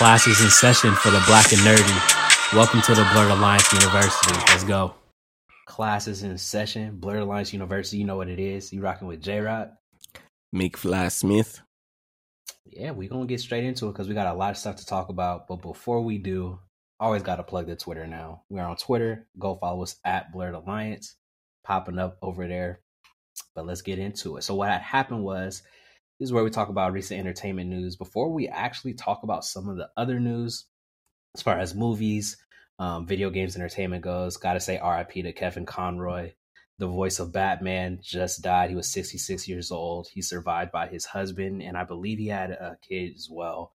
Classes in session for the black and nerdy. Welcome to the Blerd Alliance University. Let's go. Classes in session, Blerd Alliance University. You know what it is. You rocking with J Rock. Meek Fly Smith. Yeah, we're gonna get straight into it because we got a lot of stuff to talk about. But before we do, always gotta plug the Twitter now. We're on Twitter. Go follow us at Blerd Alliance, popping up over there. But let's get into it. So what had happened was this is where we talk about recent entertainment news. Before we actually talk about some of the other news, as far as movies, um, video games, entertainment goes, gotta say RIP to Kevin Conroy, the voice of Batman, just died. He was 66 years old. He survived by his husband, and I believe he had a kid as well.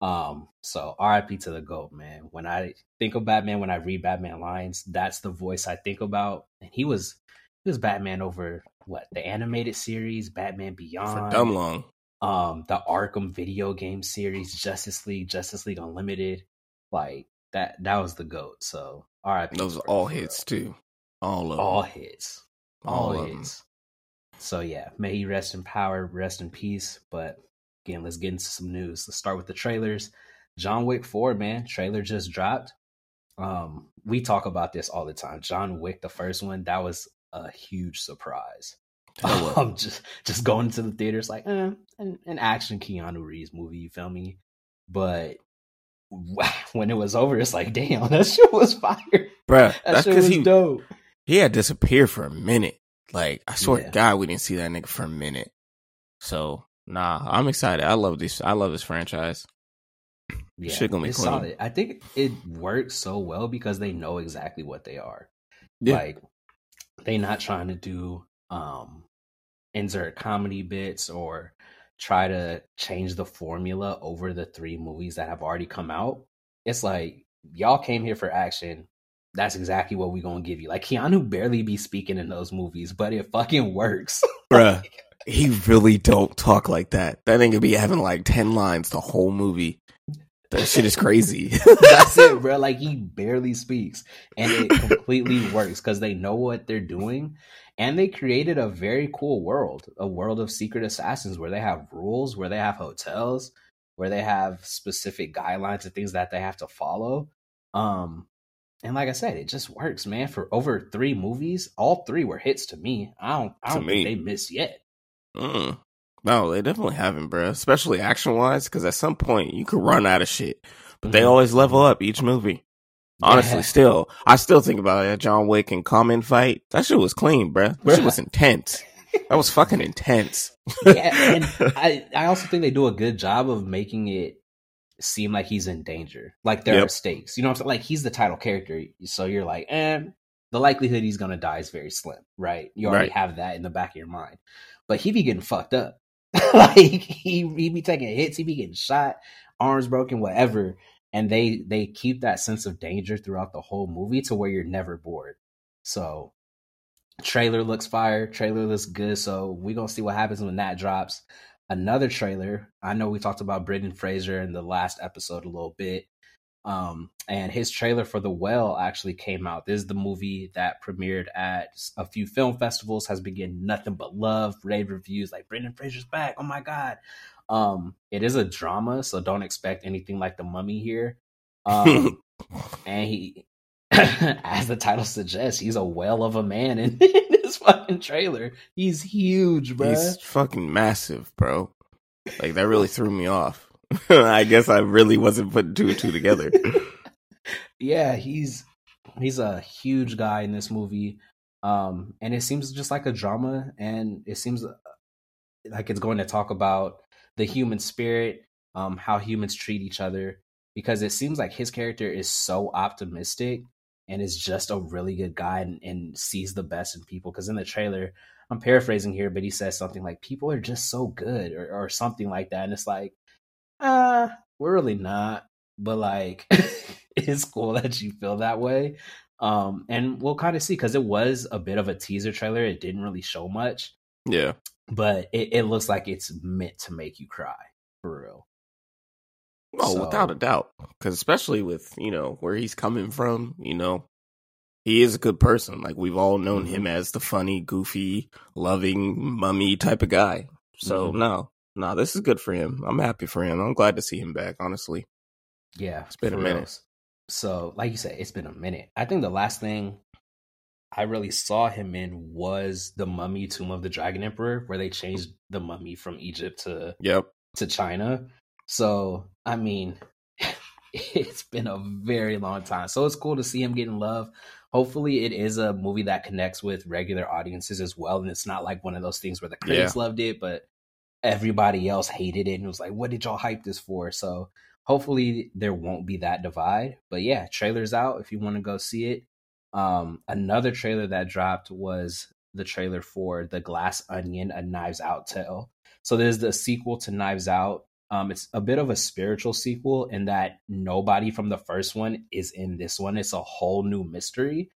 Um, so RIP to the GOAT, man. When I think of Batman, when I read Batman lines, that's the voice I think about. And he was he was Batman over what the animated series, Batman Beyond, for dumb long. Um, the Arkham video game series, Justice League, Justice League Unlimited, like that. That was the goat. So, all right, those are all hits too. All of all them. hits, all, All of hits. So yeah, may he rest in power, rest in peace. But again, let's get into some news. Let's start with the trailers. John Wick Four, man, trailer just dropped. Um, we talk about this all the time. John Wick, the first one, that was a huge surprise. Was. Um, just just going to the theaters like eh, an, an action Keanu Reeves movie. You feel me? But when it was over, it's like, damn, that shit was fire. Bruh, That that's shit because was he dope. he had disappeared for a minute. Like I swear Yeah. to God, we didn't see that nigga for a minute. So nah, I'm excited. I love this. I love this franchise. Yeah, Shit gonna be clean. solid. I think it works so well because they know exactly what they are. Yeah. Like they not trying to do um insert comedy bits or try to change the formula over the three movies that have already come out. It's like y'all came here for action. That's exactly what we're gonna give you. Like Keanu barely be speaking in those movies, but it fucking works. Bruh, he really don't talk like that. That nigga be having like ten lines the whole movie. That shit is crazy. That's it, bro. Like he barely speaks, and it completely works because they know what they're doing, and they created a very cool world, a world of secret assassins where they have rules, where they have hotels, where they have specific guidelines and things that they have to follow. Um, and like I said, it just works, man. For over three movies, all three were hits to me. I don't, I don't think they missed yet. Mm. No, they definitely haven't, bruh. Especially action wise, because at some point you could run out of shit. But they Mhm. always level up each movie. Honestly, Yeah. still, I still think about that John Wick and Common fight. That shit was clean, bruh. That shit was intense. That was fucking intense. yeah, and I, I also think they do a good job of making it seem like he's in danger. Like there Yep. are stakes. You know what I'm saying? Like he's the title character. So you're like, eh, the likelihood he's gonna die is very slim, right? You already Right. have that in the back of your mind. But he be getting fucked up. like he he be taking hits, he be getting shot, arms broken, whatever. And they they keep that sense of danger throughout the whole movie to where you're never bored. So trailer looks fire trailer looks good so we're gonna see what happens when that drops another trailer i know we talked about brendan fraser in the last episode a little bit um and his trailer for the well actually came out. This is the movie that premiered at a few film festivals has been getting nothing but love rave reviews like brendan fraser's back oh my god. Um it is a drama so don't expect anything like the mummy here. Um and he as the title suggests he's a whale of a man in, in this fucking trailer. He's huge bro He's fucking massive, bro. Like that really threw me off. I guess I really wasn't putting two and two together. yeah he's he's a huge guy in this movie. Um and it seems just like a drama and it seems uh, like it's going to talk about the human spirit um how humans treat each other because it seems like his character is so optimistic and is just a really good guy and, and sees the best in people. Because in the trailer i'm paraphrasing here but he says something like people are just so good or, or something like that. And it's like uh we're really not but like it's cool that you feel that way um and we'll kind of see because it was a bit of a teaser trailer it didn't really show much yeah. but it, it looks like it's meant to make you cry for real Oh, So- without a doubt. Because especially with you know where he's coming from, you know, he is a good person. Like we've all known Mm-hmm. him as the funny, goofy, loving mummy type of guy. So Mhm. no, no, this is good for him. I'm happy for him. I'm glad to see him back. Honestly, Yeah, It's been a minute. reals. So, like you said, it's been a minute. I think the last thing I really saw him in was the Mummy Tomb of the Dragon Emperor, where they changed the mummy from Egypt to Yep. to China. So, I mean, it's been a very long time. So it's cool to see him getting love. Hopefully, it is a movie that connects with regular audiences as well, and it's not like one of those things where the critics loved it, but everybody else hated it and was like, "What did y'all hype this for?" So hopefully, there won't be that divide. But yeah, trailers out if you want to go see it. Um, another trailer that dropped was the trailer for the Glass Onion, a Knives Out tale. So there's the sequel to Knives Out. Um, it's a bit of a spiritual sequel in that nobody from the first one is in this one. It's a whole new mystery.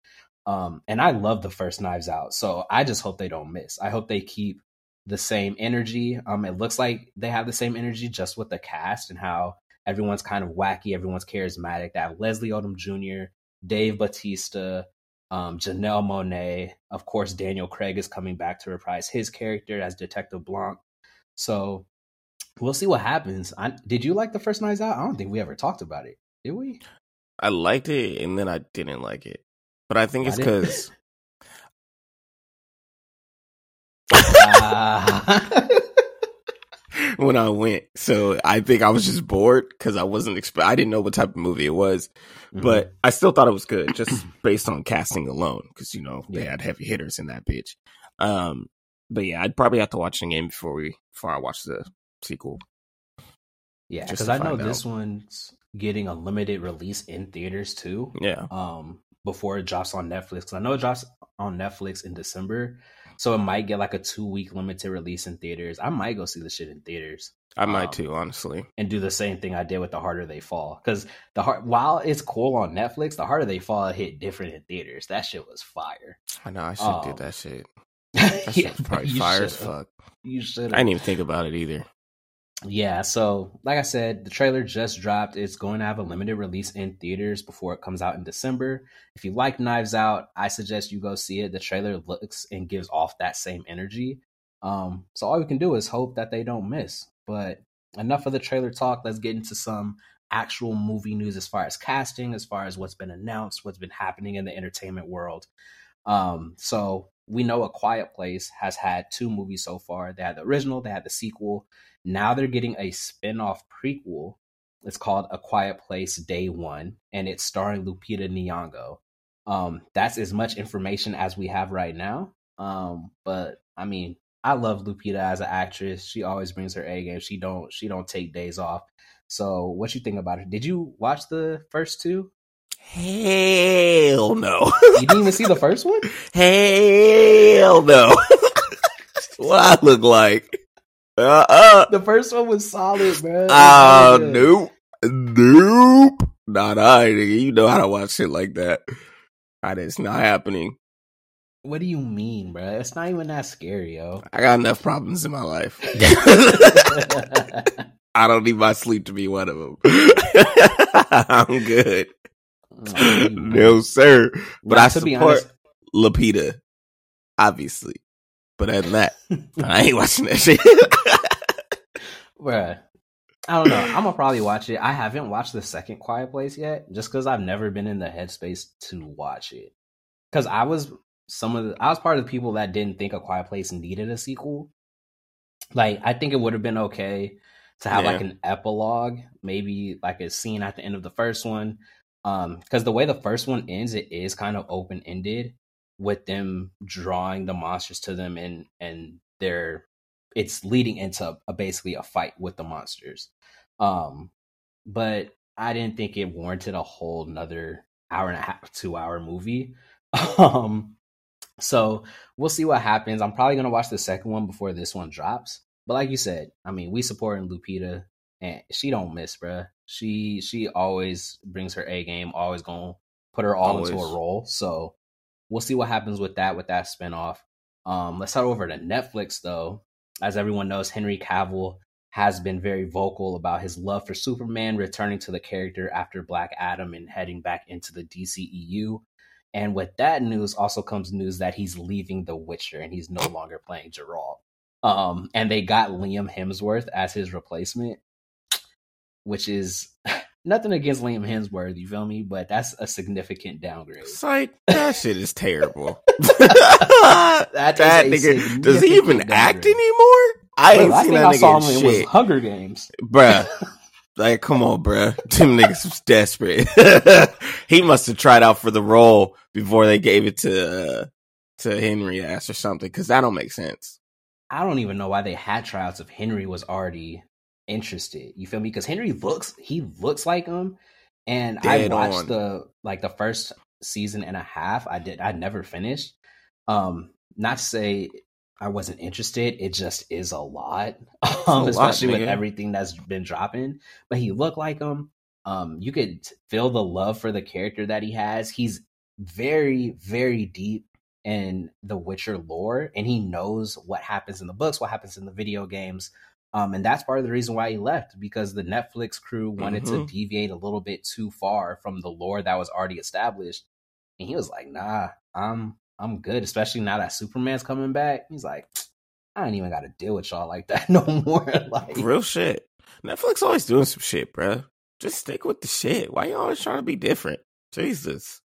Um, and I love the first Knives Out, so I just hope they don't miss. I hope they keep the same energy. Um, it looks like they have the same energy just with the cast and how everyone's kind of wacky, everyone's charismatic. That Leslie Odom Jr., Dave Batista, um, Janelle Monáe. Of course, Daniel Craig is coming back to reprise his character as Detective Blanc. So we'll see what happens. I, did you like the first Knives Out? I don't think we ever talked about it. Did we? I liked it and then I didn't like it. But I think it's because When I went, so I think I was just bored because I wasn't expe- I didn't know what type of movie it was, Mm-hmm. but I still thought it was good just based on casting alone because you know they Yeah. had heavy hitters in that bitch. Um, but yeah, I'd probably have to watch the game before we before I watch the sequel. yeah, because I know find this one's getting a limited release in theaters too. Yeah, um before it drops on Netflix. I know it drops on Netflix in December, so it might get like a two week limited release in theaters. I might go see the shit in theaters I might Um, too, honestly. and do the same thing I did with The Harder They Fall. Because the heart, while it's cool on Netflix, The Harder They Fall hit different in theaters. That shit was fire. I know I should um, did that shit. That shit was probably fire as should've. fuck. You should. I didn't even think about it either. Yeah, so like I said, the trailer just dropped. It's going to have a limited release in theaters before it comes out in December. If you like Knives Out, I suggest you go see it. The trailer looks and gives off that same energy. Um, so all we can do is hope that they don't miss. But enough of the trailer talk. Let's get into some actual movie news as far as casting, as far as what's been announced, what's been happening in the entertainment world. Um, so we know A Quiet Place has had two movies so far. They had the original, they had the sequel. Now they're getting a spin-off prequel. It's called A Quiet Place Day One, and it's starring Lupita Nyong'o. Um, that's as much information as we have right now. Um, but I mean, I love Lupita as an actress. She always brings her A game. She don't she don't take days off. So what you think about it? Did you watch the first two? Hell no. You didn't even see the first one? Hell no. what I look like? Uh uh. The first one was solid, man. Uh, good. nope. Nope. Not I, nigga. You know how to watch shit like that. That is not happening. What do you mean, bro? It's not even that scary, yo. I got enough problems in my life. I don't need my sleep to be one of them. I'm good. Mm. no, sir. But I support honest- Lupita, obviously. But other than that, I ain't watching that shit. Bruh. I don't know. I'm gonna probably watch it. I haven't watched the second Quiet Place yet, just because I've never been in the headspace to watch it. Because I was some of the, I was part of the people that didn't think a Quiet Place needed a sequel. Like, I think it would have been okay to have Yeah. like an epilogue, maybe like a scene at the end of the first one. Um, because the way the first one ends, it is kind of open ended with them drawing the monsters to them and and they're it's leading into a, basically a fight with the monsters. Um, but I didn't think it warranted a whole another hour and a half, two hour movie. Um, so we'll see what happens. I'm probably gonna watch the second one before this one drops. But like you said, I mean, we supporting Lupita, and she don't miss, bruh. She she always brings her A game. Always gonna put her all into a role. So we'll see what happens with that with that spinoff. Um, let's head over to Netflix though. As everyone knows, Henry Cavill has been very vocal about his love for Superman returning to the character after Black Adam and heading back into the DCEU. And with that news also comes news that he's leaving The Witcher and he's no longer playing Geralt. Um, and they got Liam Hemsworth as his replacement, which is nothing against Liam Hemsworth, you feel me? But that's a significant downgrade. It's like that shit is terrible. that, that nigga does he even act anymore? I ain't Bro, I seen that I saw him in in was shit, Hunger Games. bruh. Like, come on, bruh. Them niggas was desperate. he must have tried out for the role before they gave it to uh, to Henry ass or something, because that don't make sense. I don't even know why they had tryouts if Henry was already interested. You feel me? Because Henry looks he looks like him, and Dead I watched on. the like the first season and a half. I did I never finished. Um, not to say I wasn't interested. It just is a lot, um, lot, especially with nigga. everything that's been dropping. But he looked like him. Um, you could feel the love for the character that he has. He's very, very deep in the Witcher lore, and he knows what happens in the books, what happens in the video games. Um, and that's part of the reason why he left because the Netflix crew wanted to Mhm. deviate a little bit too far from the lore that was already established. And he was like, "Nah, I'm I'm good." Especially now that Superman's coming back, he's like, "I ain't even got to deal with y'all like that no more." like, Real shit. Netflix always doing some shit, bruh. Just stick with the shit. Why you always trying to be different? Jesus.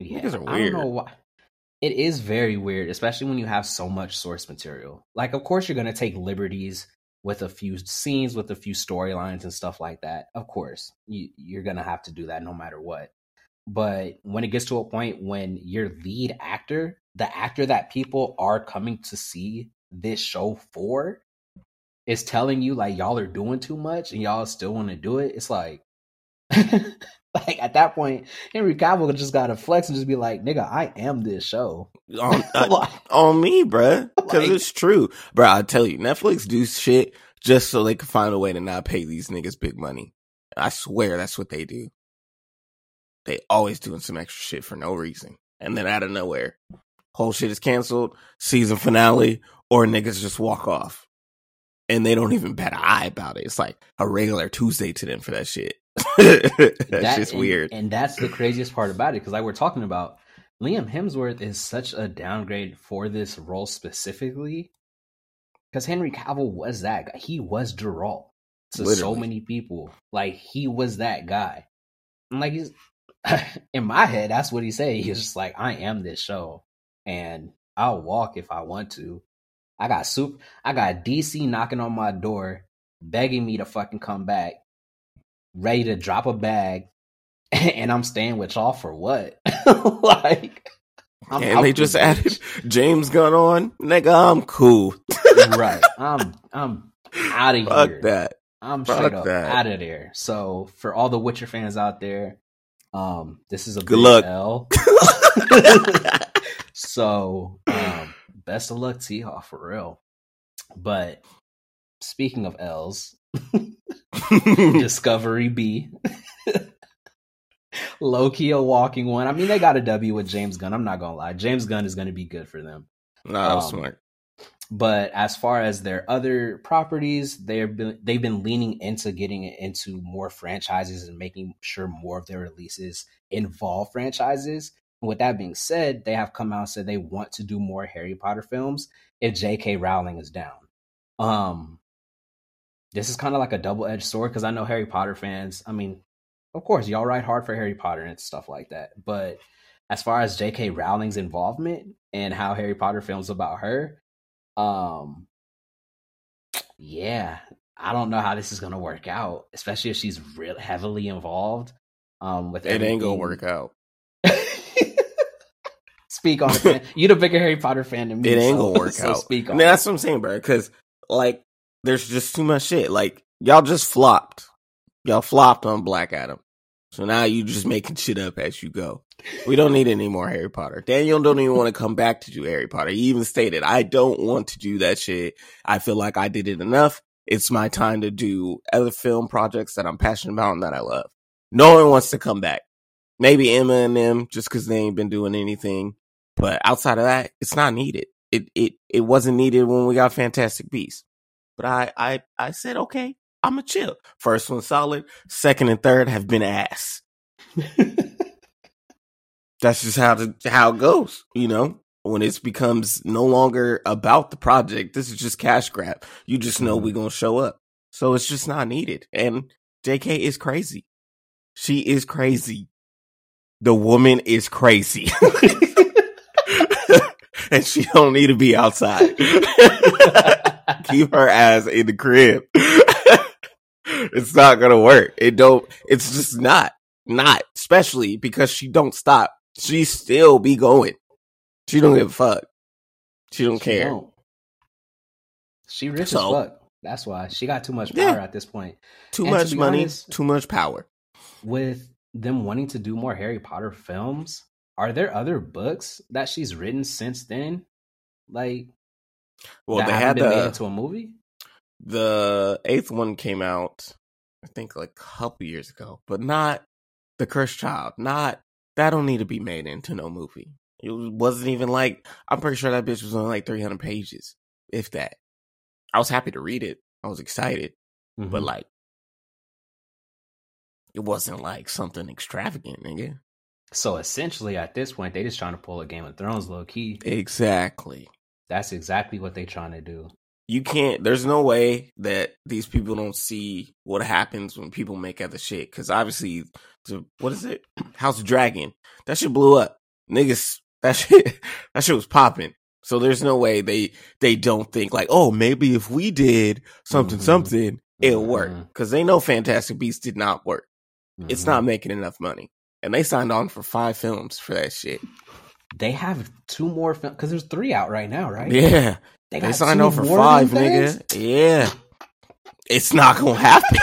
Yeah, Niggas are weird. I don't know why. It is very weird, especially when you have so much source material. Like, of course, you're going to take liberties with a few scenes, with a few storylines and stuff like that. Of course, you, you're going to have to do that no matter what. But when it gets to a point when your lead actor, the actor that people are coming to see this show for, is telling you like y'all are doing too much and y'all still want to do it, it's like, like at that point, Henry Cavill just gotta flex and just be like, "Nigga, I am this show." On, uh, on me, bruh. Because Like- it's true. Bruh, I tell you, Netflix do shit just so they can find a way to not pay these niggas big money. I swear that's what they do. They always doing some extra shit for no reason. And then out of nowhere, whole shit is canceled, season finale, or niggas just walk off. And they don't even bat an eye about it. It's like a regular Tuesday to them for that shit. That's that- just and- weird. and that's the craziest part about it because, like we're talking about, Liam Hemsworth is such a downgrade for this role specifically. Because Henry Cavill was that guy. He was Geralt to so many people. Like he was that guy. And like he's in my head, that's what he said. He was just like, I am this show. And I'll walk if I want to. I got soup I got DC knocking on my door, begging me to fucking come back, ready to drop a bag, and I'm staying with y'all for what? like I'm and they just added. James Gunn on. Nigga, I'm cool. right. I'm I'm out of Fuck here. that. I'm Fuck straight up that. out of there. So for all the Witcher fans out there, um, this is a Good luck. L. so um, best of luck to y'all for real. But speaking of L's, Discovery B. Loki a walking one. I mean, they got a W with James Gunn. I'm not gonna lie. James Gunn is gonna be good for them. Nah, that was Um, smart. But as far as their other properties, they've been they've been leaning into getting into more franchises and making sure more of their releases involve franchises. And with that being said, they have come out and said they want to do more Harry Potter films if J.K. Rowling is down. Um, this is kind of like a double edged sword because I know Harry Potter fans. I mean, of course, y'all write hard for Harry Potter and stuff like that. But as far as J.K. Rowling's involvement and how Harry Potter films about her, um, yeah, I don't know how this is gonna work out, especially if she's real heavily involved. Um, with It ain't gonna work out. speak on it. You the bigger Harry Potter fan than me. It ain't so- gonna work so out. Speak on And it. that's what I'm saying, bro. Because like, there's just too much shit. Like, y'all just flopped. Y'all flopped on Black Adam. So now you just making shit up as you go. We don't need any more Harry Potter. Daniel don't even want to come back to do Harry Potter. He even stated, I don't want to do that shit. I feel like I did it enough. It's my time to do other film projects that I'm passionate about and that I love. No one wants to come back. Maybe Emma and them just because they ain't been doing anything. But outside of that, it's not needed. It it it wasn't needed when we got Fantastic Beasts. But I I I said okay, I'm a chill. First one solid. Second and third have been ass. That's just how the how it goes. You know, when it becomes no longer about the project, this is just cash grab. You just know we're mm-hmm. gonna show up. So it's just not needed. And JK is crazy. She is crazy. The woman is crazy. and she don't need to be outside. Keep her ass in the crib. it's not gonna work. It don't. It's just not. Not especially because she don't stop. She still be going. She don't give a fuck. She don't She care. don't. She rich So- as fuck. That's why she got too much power Yeah. at this point. Too And much be money. honest- too much power. With them wanting to do more Harry Potter films, are there other books that she's written since then? Like Well, they had been made into a movie? the eighth one came out. I think like a couple years ago, but not the Cursed Child. Not that don't need to be made into no movie. It wasn't even like I'm pretty sure that bitch was only like 300 pages, if that. I was happy to read it. I was excited, but Mhm. like, it wasn't like something extravagant, nigga. so essentially, at this point, they just trying to pull a Game of Thrones low key. Exactly. That's exactly what they're trying to do. You can't. There's no way that these people don't see what happens when people make other shit. Because obviously, the, what is it? House of Dragon. That shit blew up. Niggas. That shit. That shit was popping. So there's no way they they don't think like, oh, maybe if we did something Mhm. something, it'll work. Because they know Fantastic Beasts did not work. It's Mhm. not making enough money, and they signed on for five films for that shit. They have two more films because there's three out right now, right? Yeah. They got signed on for five, of them things? nigga. Yeah. It's not gonna happen.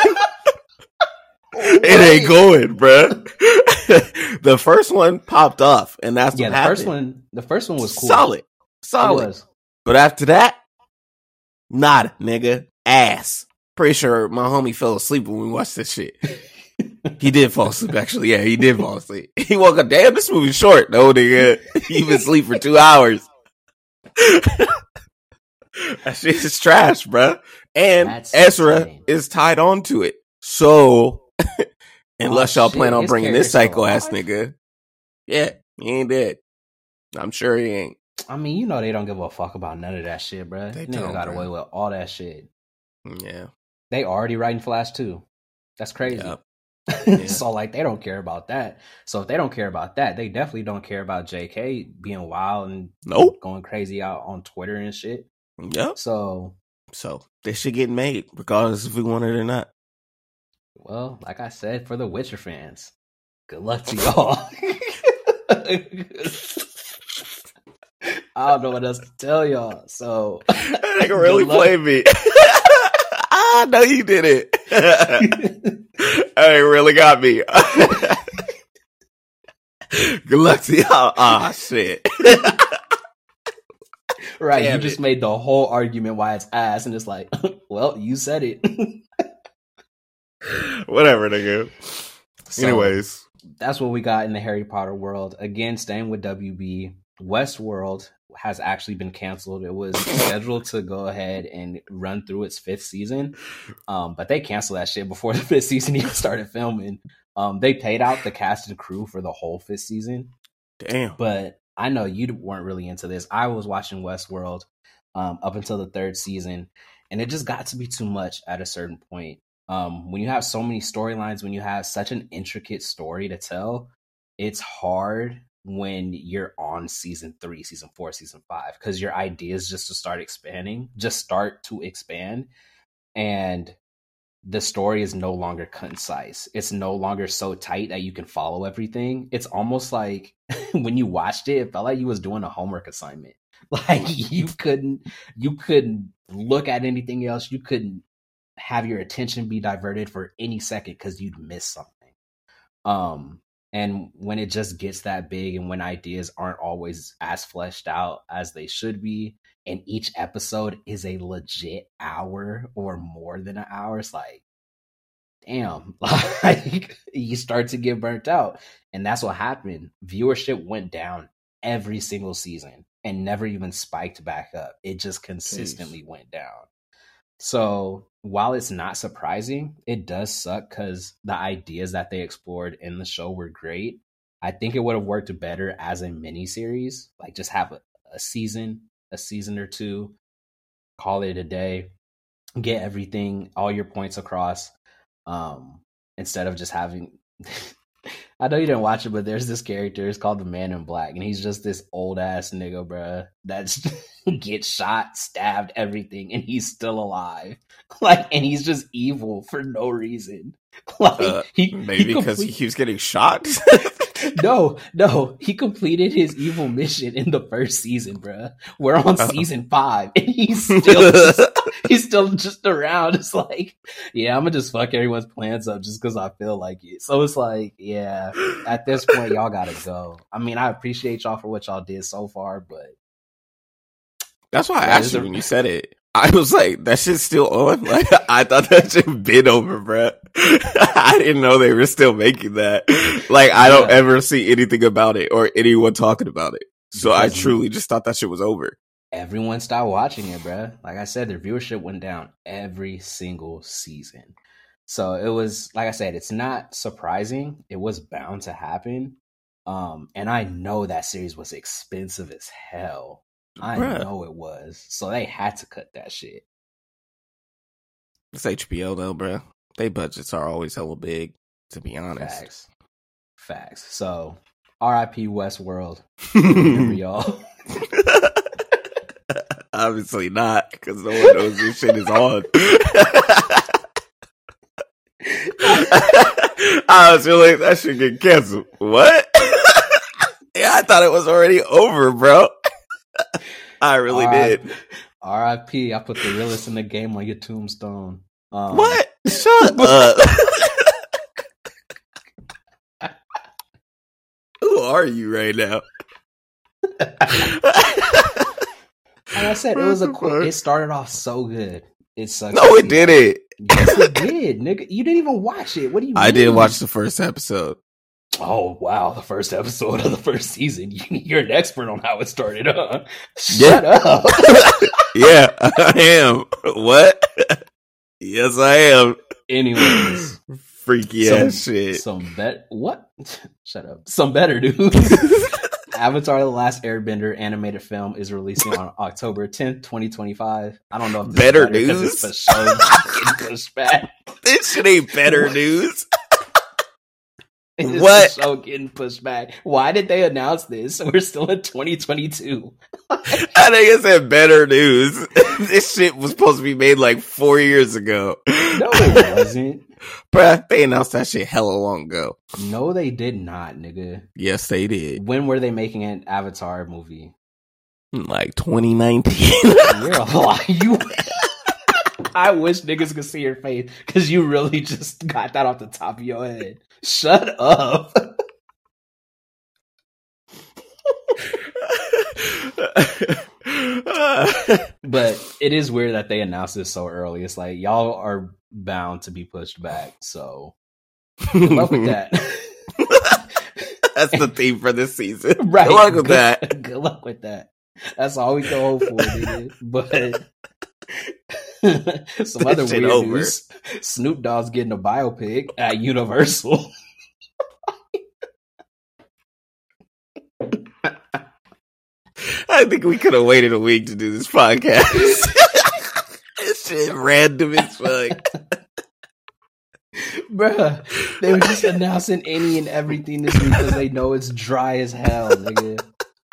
it ain't going, bruh. the first one popped off, and that's Yeah, what the happened. first one. The first one was cool. solid, solid. But after that, nada, nigga, ass. Pretty sure my homie fell asleep when we watched this shit. He did fall asleep, actually. Yeah, he did fall asleep. He woke up. Damn, this movie's short, No, nigga. He been asleep for two hours. that shit is trash, bruh. And That's Ezra insane. is tied on to it. So, oh, unless Oh, y'all shit, plan on his bringing this psycho ass nigga, yeah, he ain't dead. I'm sure he ain't. I mean, you know they don't give a fuck about none of that shit, bro. They Nigga got away with all that shit. Mm, yeah. They already writing Flash too. That's crazy. Yep. Yeah. so like they don't care about that. So if they don't care about that, they definitely don't care about JK being wild and Nope. going crazy out on Twitter and shit. Yep. So So this shit getting made, regardless if we want it or not. well, like I said, for the Witcher fans, good luck to y'all. I don't know what else to tell y'all. So That nigga really played me. I know you did it. nigga really got me. Good luck to y'all. Ah, shit. right, Damn you just it. made the whole argument why it's ass, and it's like, well, you said it. Whatever, nigga. So, Anyways. that's what we got in the Harry Potter world. Again, staying with WB, Westworld has actually been canceled. It was scheduled to go ahead and run through its fifth season, um, but they canceled that shit before the fifth season even started filming. Um, they paid out the cast and crew for the whole fifth season, Damn. but I know you weren't really into this. I was watching Westworld um, up until the third season, and it just got to be too much at a certain point. Um, when you have so many storylines, when you have such an intricate story to tell, it's hard when you're on season three, season four, season five, because your ideas just to start expanding, just start to expand, and the story is no longer concise. It's no longer so tight that you can follow everything. It's almost like when you watched it, it felt like you was doing a homework assignment. Like you couldn't you couldn't look at anything else. You couldn't have your attention be diverted for any second because you'd miss something. Um and when it just gets that big and when ideas aren't always as fleshed out as they should be, and each episode is a legit hour or more than an hour, it's like, damn, like you start to get burnt out. And that's what happened. Viewership went down every single season and never even spiked back up. It just consistently went down. So while it's not surprising, it does suck because the ideas that they explored in the show were great. I think it would have worked better as a mini series, like just have a, a season, a season or two, call it a day, get everything, all your points across, um, instead of just having I know you didn't watch it, but there's this character. It's called the Man in Black, and he's just this old ass nigga, bruh, that's gets shot, stabbed, everything, and he's still alive. Like, and he's just evil for no reason. Like, Uh, he Maybe because he complete- keeps getting shot. no, no, he completed his evil mission in the first season, bruh. We're on Uh-oh. season five, and he's still just, he's still just around. It's like, yeah, I'm gonna just fuck everyone's plans up just because I feel like it. So it's like, yeah, at this point, y'all gotta go. I mean, I appreciate y'all for what y'all did so far, but That's why I asked you when you said it. I was like, that shit's still on. Like, I thought that shit been over, bro. I didn't know they were still making that. Like, I don't Yeah. ever see anything about it or anyone talking about it. So I truly just thought that shit was over. everyone stopped watching it, bruh. Like I said, their viewership went down every single season. So it was, like I said, it's not surprising. It was bound to happen. Um, and I know that series was expensive as hell. I Bruh. know it was. So they had to cut that shit. It's HBO though, bro. They budgets are always hella big, to be honest. Facts. Facts. So RIP Westworld. Remember y'all. Obviously not, because no one knows this shit is on. I was feeling that should get canceled. What? yeah, I thought it was already over, bro. I really did. RIP. I put the realest in the game on your tombstone. Um, What? Shut up. Who are you right now? Like I said, it was a quick. It started off so good. It sucks. no, it did it. Yes, it did, nigga. You didn't even watch it. What do you? I did mean? watch the first episode. Oh wow, the first episode of the first season. You're an expert on how it started, huh? Shut up. yeah, I am. What? yes, I am. Anyways, Freaky some, ass shit. some bet. What? Shut up. Some better news. Avatar: The Last Airbender animated film is releasing on October 10th, 2025. I don't know if this Better is better 'cause news? It's the show getting pushed back. this shit ain't better news. It's What? Show getting pushed back. Why did they announce this? We're still in 2022. I think it said better news. this shit was supposed to be made like four years ago. No, it wasn't. Bruh, they announced that shit hella long ago. No, they did not, nigga. Yes, they did. When were they making an Avatar movie? Like 2019. You're a lie. You. I wish niggas could see your face because you really just got that off the top of your head. Shut up. But it is weird that they announced this so early. It's like y'all are bound to be pushed back. So good luck with that. That's the theme for this season. right. Good luck with good, that. Good luck with that. That's all we can hope for, nigga. But some other weird over. news. Snoop Dogg's getting a biopic at Universal. I think we could have waited a week to do this podcast. this shit random as fuck. Bruh, they were just announcing any and everything this week because they know it's dry as hell, nigga.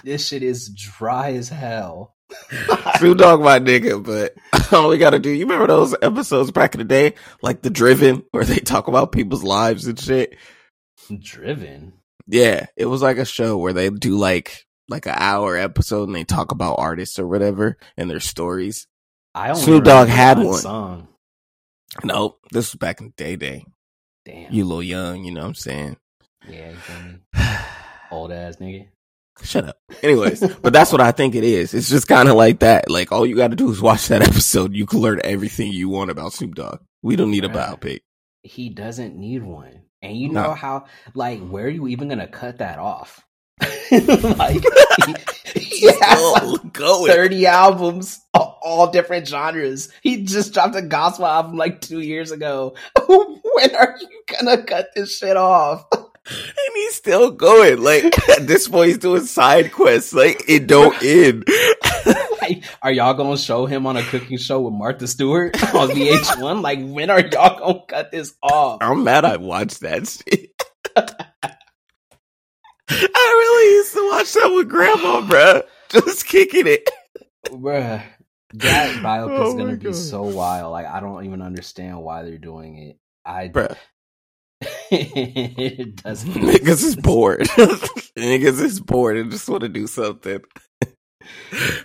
This shit is dry as hell. Snoop Dogg, my nigga, but all we gotta do, you remember those episodes back in the day? Like The Driven, where they talk about people's lives and shit? Driven. Yeah, it was like a show where they do like like an hour episode and they talk about artists or whatever and their stories. I only Snoop Dogg had one song. Nope, this was back in the day day. Damn. You little young, you know what I'm saying? yeah, you? Old ass nigga. Shut up. Anyways, but that's what I think it is. It's just kind of like that. Like all you got to do is watch that episode. You can learn everything you want about Snoop Dogg. We don't need a biopic. He doesn't need one. And you No. know how, like, mm. where are you even gonna cut that off? like, he, he has like going. 30 albums, all different genres. He just dropped a gospel album like two years ago. when are you gonna cut this shit off? And he's still going. Like at this point, he's doing side quests. Like it don't end. like, are y'all gonna show him on a cooking show with Martha Stewart on VH1? like, when are y'all gonna cut this off? I'm mad. I watched that shit. I really used to watch that with grandma, bruh. Just kicking it. Bruh. That oh biopic Oh is gonna my be so wild. Like I don't even understand why they're doing it. I Bruh. It doesn't Niggas is bored. Niggas is bored and just want to do something.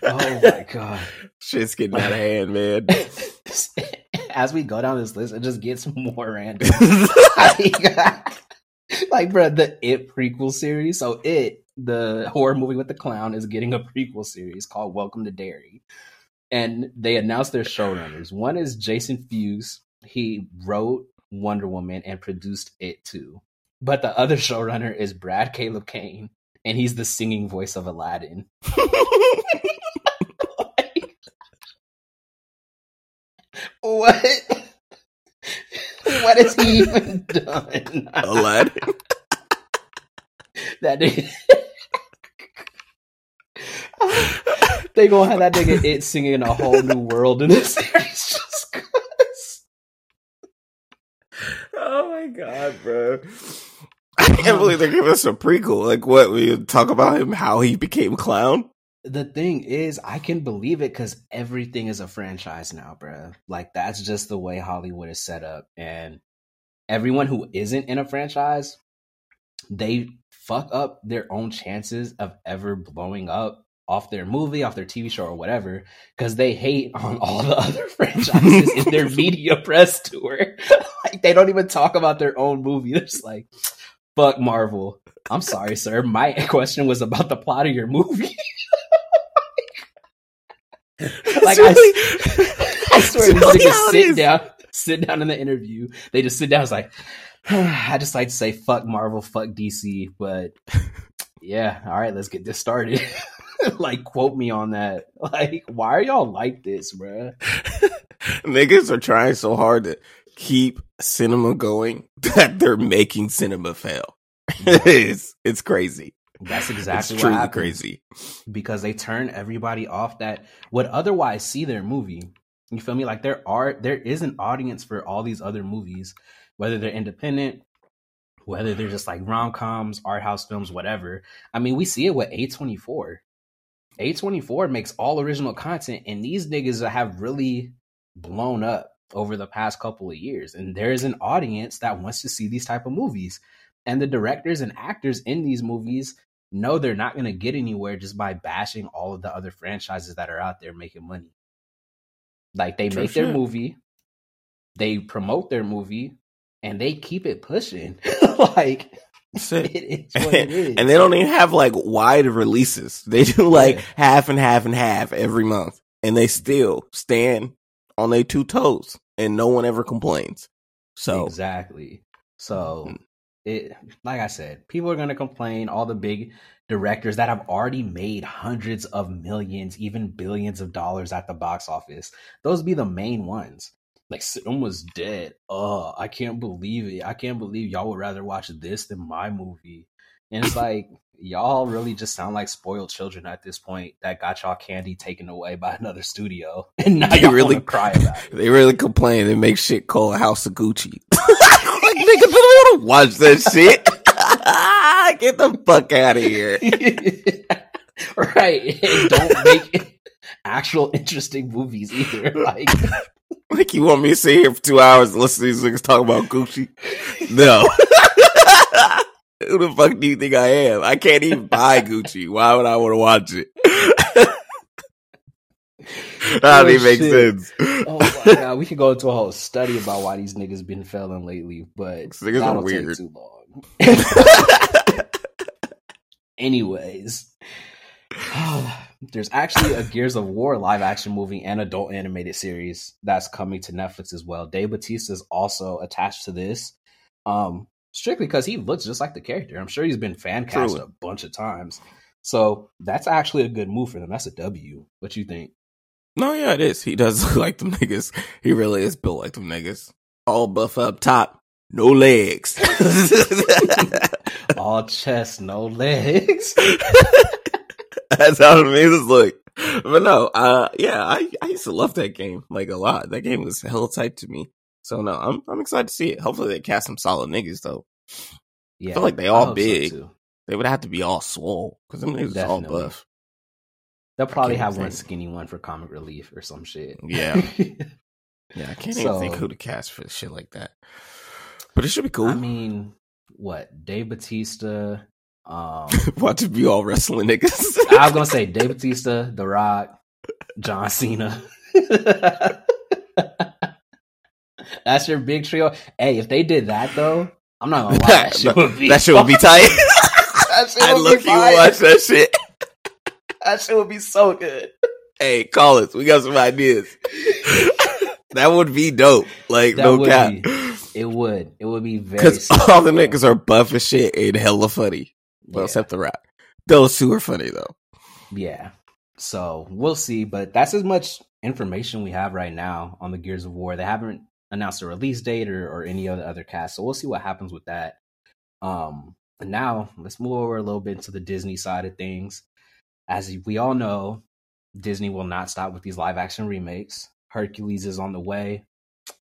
Oh my god. Shit's getting out of hand, man. As we go down this list, it just gets more random. like, like, bro, the It prequel series. So, It, the horror movie with the clown, is getting a prequel series called Welcome to Derry. And they announced their showrunners. One is Jason Fuchs. He wrote Wonder Woman and produced It too. But the other showrunner is Brad Caleb Kane, and he's the singing voice of Aladdin. What? What has he even done? Aladdin. that nigga. they gonna have that nigga it singing a whole new world in this series just cause. Oh my god, bro. I can't believe they're giving us a prequel. Like, what? We talk about him, how he became clown? The thing is, I can believe it because everything is a franchise now, bro. Like that's just the way Hollywood is set up, and everyone who isn't in a franchise, they fuck up their own chances of ever blowing up off their movie, off their TV show, or whatever, because they hate on all the other franchises in their media press tour. like they don't even talk about their own movie. They're just like, "Fuck Marvel." I'm sorry, sir. My question was about the plot of your movie. like I, I swear, these really niggas sit down, sit down in the interview. They just sit down. It's like, I just like to say, fuck Marvel, fuck DC, but yeah, all right, let's get this started. like, quote me on that. Like, why are y'all like this, bruh? Niggas are trying so hard to keep cinema going that they're making cinema fail. it's it's crazy. That's exactly it's what happens. crazy. because they turn everybody off that would otherwise see their movie. You feel me? Like there are there is an audience for all these other movies, whether they're independent, whether they're just like rom coms, art house films, whatever. I mean, we see it with A twenty four. A twenty four makes all original content, and these niggas have really blown up over the past couple of years. And there is an audience that wants to see these type of movies. And the directors and actors in these movies know they're not going to get anywhere just by bashing all of the other franchises that are out there making money. Like they True make their movie, they promote their movie, and they keep it pushing. like it is what it is. and they don't even have like wide releases. They do like Yeah. half and half and half every month, and they still stand on their two toes, and no one ever complains. So exactly. So Mm. it like I said, people are gonna complain. All the big directors that have already made hundreds of millions, even billions of dollars at the box office. Those be the main ones. Like Sim was dead. Oh, I can't believe it. I can't believe y'all would rather watch this than my movie. And it's like y'all really just sound like spoiled children at this point that got y'all candy taken away by another studio. And now y'all really- cry about it. they really complain and make shit called House of Gucci. like niggas don't want to watch that shit. Get the fuck out of here. right. And don't make actual interesting movies either. Like Like you want me to sit here for two hours and listen to these niggas talk about Gucci? No. Who the fuck do you think I am? I can't even buy Gucci. Why would I want to watch it? that Oh, even make sense. Oh my god, we could go into a whole study about why these niggas been failing lately, but niggas that'll weird. take too long. Anyways, there's actually a Gears of War live action movie and adult animated series that's coming to Netflix as well. Dave Batista is also attached to this, um, strictly because he looks just like the character. I'm sure he's been fan cast a bunch of times, so that's actually a good move for them. That's a W. What you think? no, yeah, it is. He does look like them niggas. He really is built like them niggas. All buff up top, no legs. All chest, no legs. That's how the niggas look. But no, uh, yeah, I, I used to love that game like a lot. That game was hell tight to me. So no, I'm I'm excited to see it. Hopefully they cast some solid niggas though. Yeah, feel like they all big. too. They would have to be all swole because them niggas all buff. They'll probably have one think. skinny one for comic relief or some shit. Yeah. Yeah, I can't even think who to cast for shit like that. But it should be cool. I mean, what Dave Batista? Um, Watch it be all wrestling niggas. I was gonna say Dave Bautista, The Rock, John Cena. That's your big trio. Hey, if they did that though, I'm not gonna lie. That shit would be, that shit would be tight. that shit I look be you watch that shit. That shit would be so good. Hey, call us. We got some ideas. that would be dope. Like That no cap. It would. It would be very. Because all the niggas are buff as shit and hella funny. Well, Yeah. except the rap. Those two are funny though. Yeah. So we'll see, but that's as much information we have right now on the Gears of War. They haven't announced a release date or, or any other other cast, so we'll see what happens with that. Um, and now let's move over a little bit to the Disney side of things. As we all know, Disney will not stop with these live action remakes. Hercules is on the way.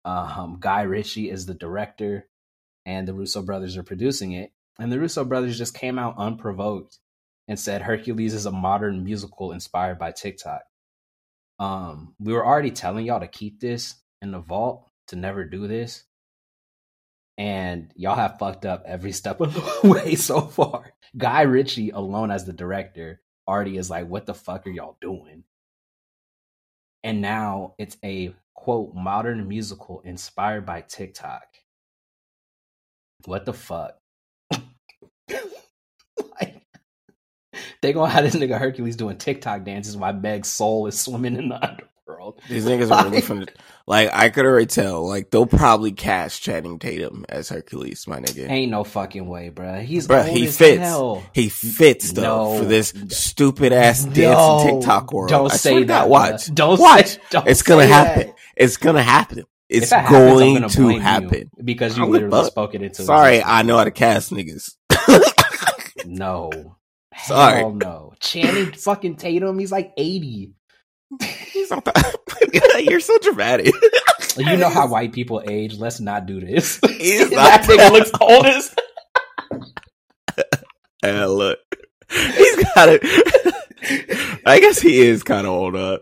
Um, Guy Ritchie is the director, and the Russo brothers are producing it. And the Russo brothers just came out unprovoked and said Hercules is a modern musical inspired by TikTok. Um, we were already telling y'all to keep this in the vault, to never do this. And y'all have fucked up every step of the way so far. Guy Ritchie alone as the director already is like, what the fuck are y'all doing? And now it's a quote modern musical inspired by TikTok. What the fuck? like, they gonna have this nigga Hercules doing TikTok dances while Meg's soul is swimming in the underworld. These niggas are really funny. Like I could already tell. Like they'll probably cast Channing Tatum as Hercules, my nigga. Ain't no fucking way, bruh. He's old he fits. hell. He fits though No. for this stupid ass dance in TikTok world. Don't I say that. Watch. Don't Watch. Say, don't It's gonna happen. that. It's gonna happen. It's happens, going to happen. because you I don't give a literally spoke it into. Sorry, existence. I know how to cast niggas. No. Sorry. Hell no. Channing fucking Tatum, he's like 80. He's not that. You're so dramatic. You know how white people age. Let's not do this. He's that not nigga looks old as Uh, look, he's got it. I guess he is kind of old. Uh,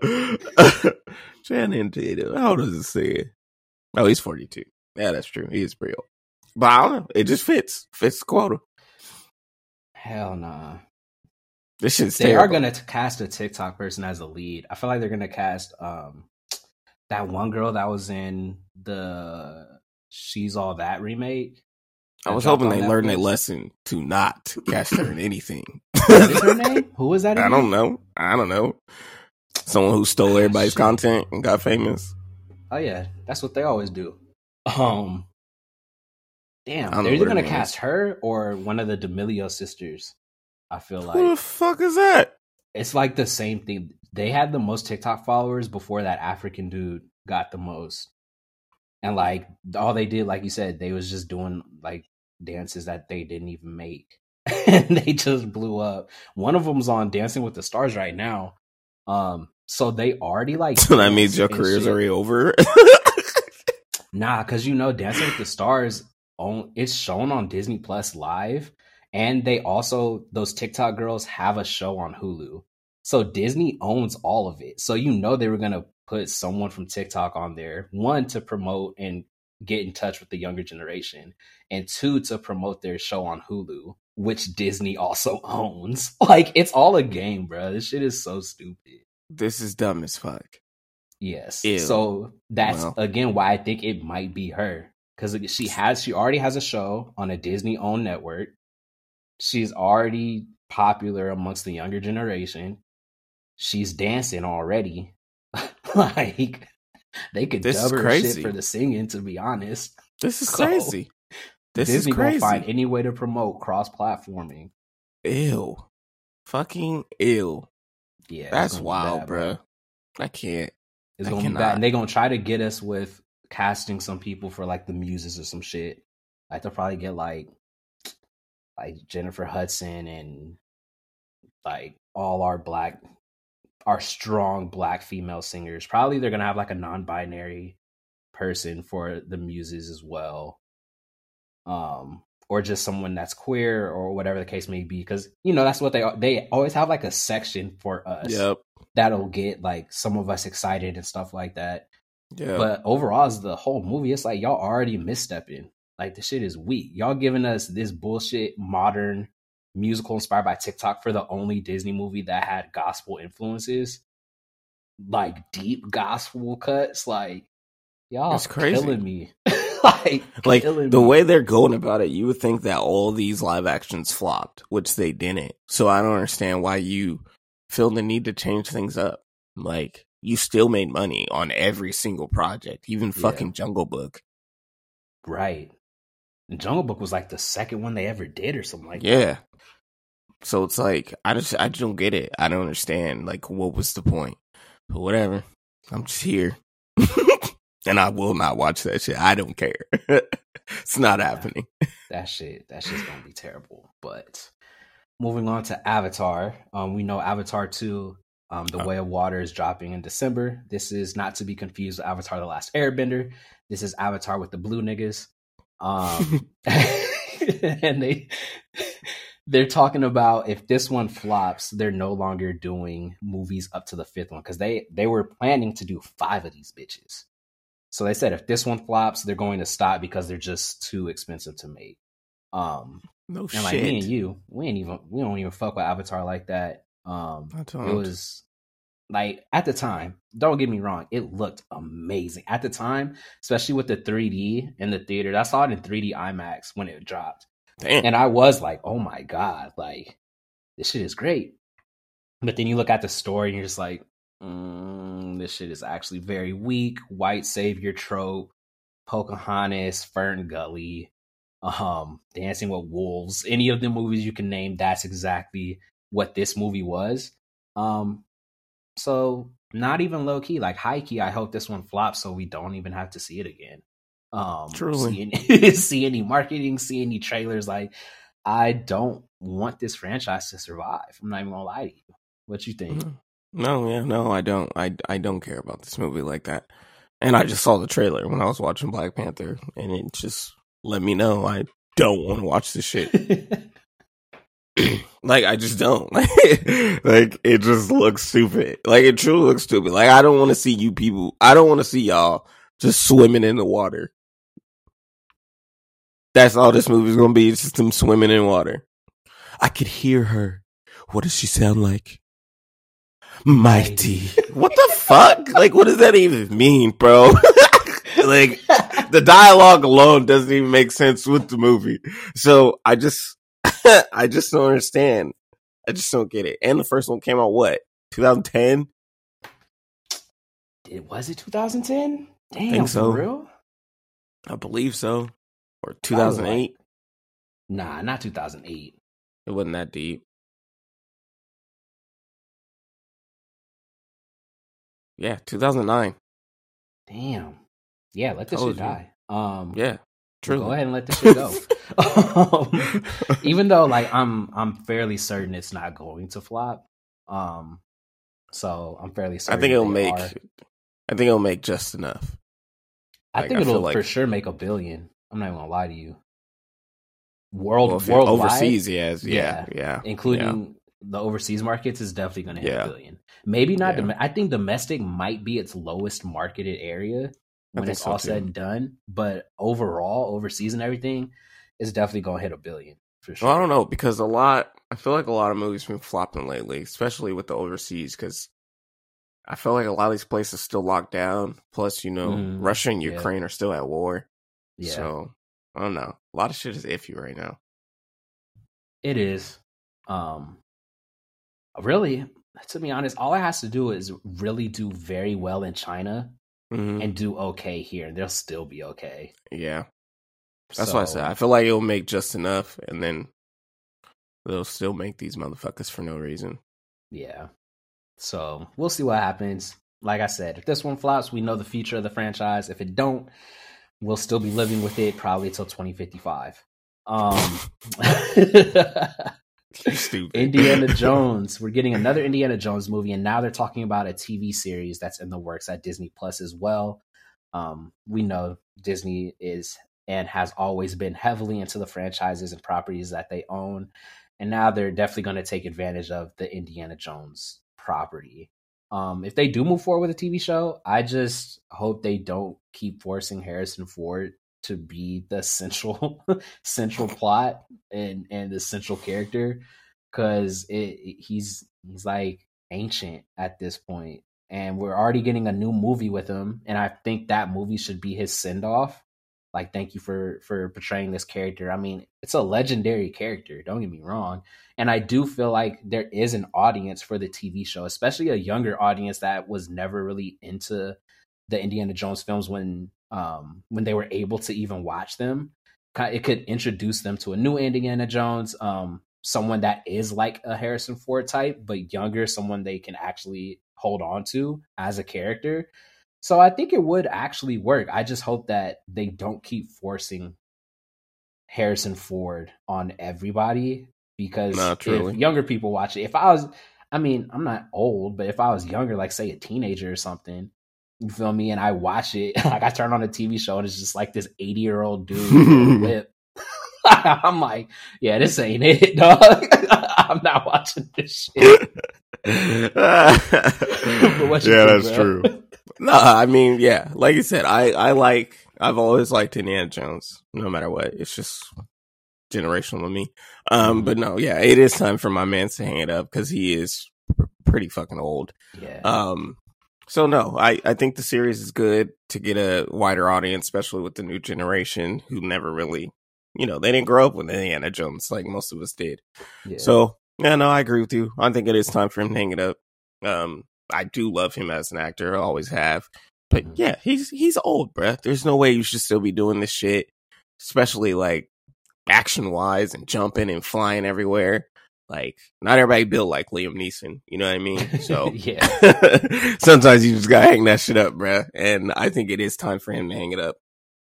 Channing Tatum. How old does it say? Oh, he's 42. Yeah, that's true. He is pretty old. But I don't know. It just fits. Fits the quota. Hell nah. This shit's They terrible. are gonna cast a TikTok person as a lead. I feel like they're gonna cast um that one girl that was in the She's All That remake. I was hoping they learned their lesson to not cast her in anything. What is her name? Who was that? I don't know. I don't know. Someone who stole everybody's Shit. content and got famous. Oh yeah, that's what they always do. Um, damn, they're either gonna cast her or one of the D'Amelio sisters. I feel like Who the fuck is that? it's like the same thing. They had the most TikTok followers before that African dude got the most, and like all they did, like you said, they was just doing like dances that they didn't even make, and they just blew up. One of them's on Dancing with the Stars right now. Um, so they already like So that means your career's shit. already over. Nah, because you know, Dancing with the Stars, on it's shown on Disney Plus live, and they also those TikTok girls have a show on Hulu. So Disney owns all of it. So you know they were gonna put someone from TikTok on there, one to promote and get in touch with the younger generation, and two to promote their show on Hulu, which Disney also owns. Like it's all a game, bro. This shit is so stupid. this is dumb as fuck. Yes. Ew. So that's Well. again why I think it might be her because she has she already has a show on a Disney owned network. She's already popular amongst the younger generation. She's dancing already. like they could This dub her crazy. shit for the singing. To be honest, This is So, crazy. This Disney is crazy. gonna find any way to promote cross platforming. Ew. Fucking ew. Yeah, That's wild, bad, bruh. I can't. It's I gonna be cannot. bad, and they're gonna try to get us with casting some people for like the muses or some shit. Like they'll probably get like like Jennifer Hudson and like all our black, our strong black female singers. Probably they're gonna have like a non-binary person for the muses as well. Um, or just someone that's queer or whatever the case may be because you know that's what they they always have like a section for us Yep. that'll get like some of us excited and stuff like that Yeah. but overall as the whole movie it's like y'all already misstepping like the shit is weak y'all giving us this bullshit modern musical inspired by tiktok for the only disney movie that had gospel influences like deep gospel cuts like y'all, it's crazy. killing me like like the me. way they're going about it, you would think that all these live actions flopped, which they didn't. So I don't understand why you feel the need to change things up. Like you still made money on every single project, even Yeah. fucking Jungle Book. right and jungle book was like the second one they ever did or something like that Yeah. So it's like I just I just don't get it. I don't understand. Like what was the point? But whatever. I'm just here. and I will not watch that shit. I don't care. it's not happening. that shit that shit's gonna be terrible but moving on to avatar um we know avatar 2 um the Oh. way of water is dropping in december. This is not to be confused with avatar the last airbender. This is avatar with the blue niggas. Um and they they're talking about if this one flops they're no longer doing movies up to the fifth one because they they were planning to do five of these bitches. So they said if this one flops they're going to stop because they're just too expensive to make. Um no and shit. like me and you we ain't even we don't even fuck with avatar like that um it was like at the time don't get me wrong it looked amazing. At the time especially with the 3d in the theater i saw it in 3d imax when it dropped. Damn. and i was like oh my god like this shit is great. But then you look at the story and you're just like mm, this shit is actually very weak white savior trope pocahontas fern gully um dancing with wolves any of the movies you can name that's exactly what this movie was um so not even low key like high key i hope this one flops so we don't even have to see it again um Truly. see any, see any marketing see any trailers like i don't want this franchise to survive i'm not even gonna lie to you what you think Mhm. No, yeah, no, I don't. I, I don't care about this movie like that. And I just saw the trailer when I was watching Black Panther, and it just let me know I don't want to watch this shit. like I just don't. like it just looks stupid. Like it truly looks stupid. Like I don't want to see you people. I don't want to see y'all just swimming in the water. That's all this movie's gonna be. It's just them swimming in water. I could hear her. What does she sound like? Mighty. What the fuck? Like, what does that even mean, bro? like, the dialogue alone doesn't even make sense with the movie. So I just, I just don't understand. I just don't get it. And the first one came out what? 2010? it was it 2010 damn Think so. for real I believe so. Or 2008? nah not 2008 It wasn't that deep. Yeah, 2009. damn yeah let this shit die um Yeah, true. Go ahead and let this shit go. um, even though like I'm I'm fairly certain it's not going to flop. Um so I'm fairly certain. I think it'll make. are. I think it'll make just enough. I like, think I it'll like- for sure make a billion. I'm not even gonna lie to you. World Well, overseas, yes, yeah, yeah, including the overseas markets, is definitely gonna hit Yeah. a billion. Maybe not. Yeah. dom- I think domestic might be its lowest marketed area when it's so, all too. said and done. But overall, overseas and everything, it's definitely gonna hit a billion for sure. Well, I don't know because a lot. I feel like a lot of movies been flopping lately, especially with the overseas. Because I feel like a lot of these places still locked down. Plus, you know, Mhm, Russia and yeah. Ukraine are still at war. Yeah. So I don't know. A lot of shit is iffy right now. It is. Um really, to be honest, all it has to do is really do very well in China hmm and do okay here, and they'll still be okay. Yeah, that's what I said. I feel like it'll make just enough, and then they'll still make these motherfuckers for no reason. Yeah. So we'll see what happens. Like I said, if this one flops, we know the future of the franchise. If it don't, we'll still be living with it probably till 2055. Um stupid. Indiana Jones. We're getting another Indiana Jones movie, and now they're talking about a TV series that's in the works at Disney Plus as well. Um, we know Disney is and has always been heavily into the franchises and properties that they own. And now they're definitely going to take advantage of the Indiana Jones property. Um, if they do move forward with a TV show, I just hope they don't keep forcing Harrison Ford to be the central central plot and and the central character because it, he's he's like ancient at this point and we're already getting a new movie with him and i think that movie should be his send off like thank you for for portraying this character. I mean it's a legendary character don't get me wrong and i do feel like there is an audience for the tv show especially a younger audience that was never really into the indiana jones films when um when they were able to even watch them it could introduce them to a new indiana jones um someone that is like a harrison ford type but younger someone they can actually hold on to as a character so I think it would actually work. I just hope that they don't keep forcing Harrison Ford on everybody because if younger people watch it, if I was, I mean, I'm not old, but if I was younger, like say a teenager or something, you feel me? And I watch it, like I turn on a TV show and it's just like this 80 year old dude with I'm like, yeah, this ain't it, dog. I'm not watching this shit. yeah, think, that's bro? true. No, I mean, yeah, like you said, I I like I've always liked Indiana Jones, no matter what. It's just generational to me. Um, mm-hmm. but no, yeah, it is time for my man to hang it up because he is pr- pretty fucking old. Yeah. Um. So no, I I think the series is good to get a wider audience, especially with the new generation who never really, you know, they didn't grow up with Indiana Jones like most of us did. Yeah. So yeah, no, I agree with you. I think it is time for him to hang it up. Um, I do love him as an actor, I always have. But mm-hmm. yeah, he's he's old, bruh. There's no way you should still be doing this shit, especially like action wise and jumping and flying everywhere. Like, not everybody built like Liam Neeson. You know what I mean? So yeah, sometimes you just gotta hang that shit up, bruh. And I think it is time for him to hang it up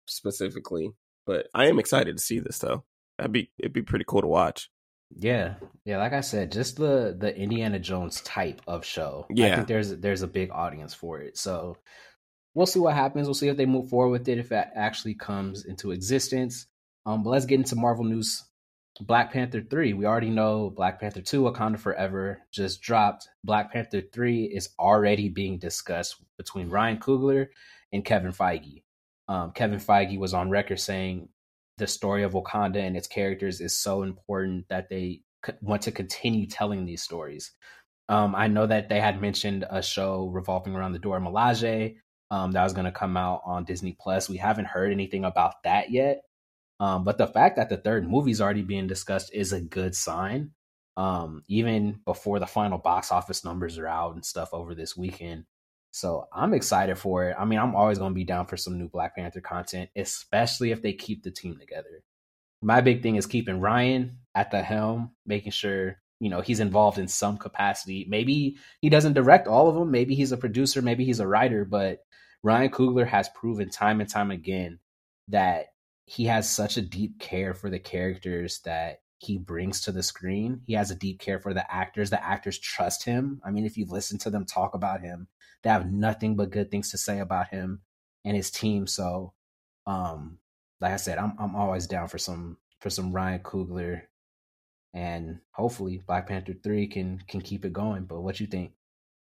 specifically. But I am excited to see this though. That'd be it'd be pretty cool to watch. Yeah, yeah. Like I said, just the the Indiana Jones type of show. Yeah, I think there's there's a big audience for it. So we'll see what happens. We'll see if they move forward with it, if it actually comes into existence. Um, but let's get into Marvel news. Black Panther 3. We already know Black Panther 2, Wakanda Forever, just dropped. Black Panther 3 is already being discussed between Ryan Coogler and Kevin Feige. Um, Kevin Feige was on record saying the story of Wakanda and its characters is so important that they want to continue telling these stories. Um, I know that they had mentioned a show revolving around the Dora Milaje um, that was going to come out on Disney Plus. We haven't heard anything about that yet. Um, but the fact that the third movie is already being discussed is a good sign. Um, even before the final box office numbers are out and stuff over this weekend, so I'm excited for it. I mean, I'm always going to be down for some new Black Panther content, especially if they keep the team together. My big thing is keeping Ryan at the helm, making sure, you know, he's involved in some capacity. Maybe he doesn't direct all of them. Maybe he's a producer. Maybe he's a writer. But Ryan Coogler has proven time and time again that he has such a deep care for the characters that he brings to the screen. He has a deep care for the actors. The actors trust him. I mean, if you listen to them talk about him, they have nothing but good things to say about him and his team. So, um, like I said, I'm I'm always down for some for some Ryan Coogler, and hopefully Black Panther three can can keep it going. But what you think?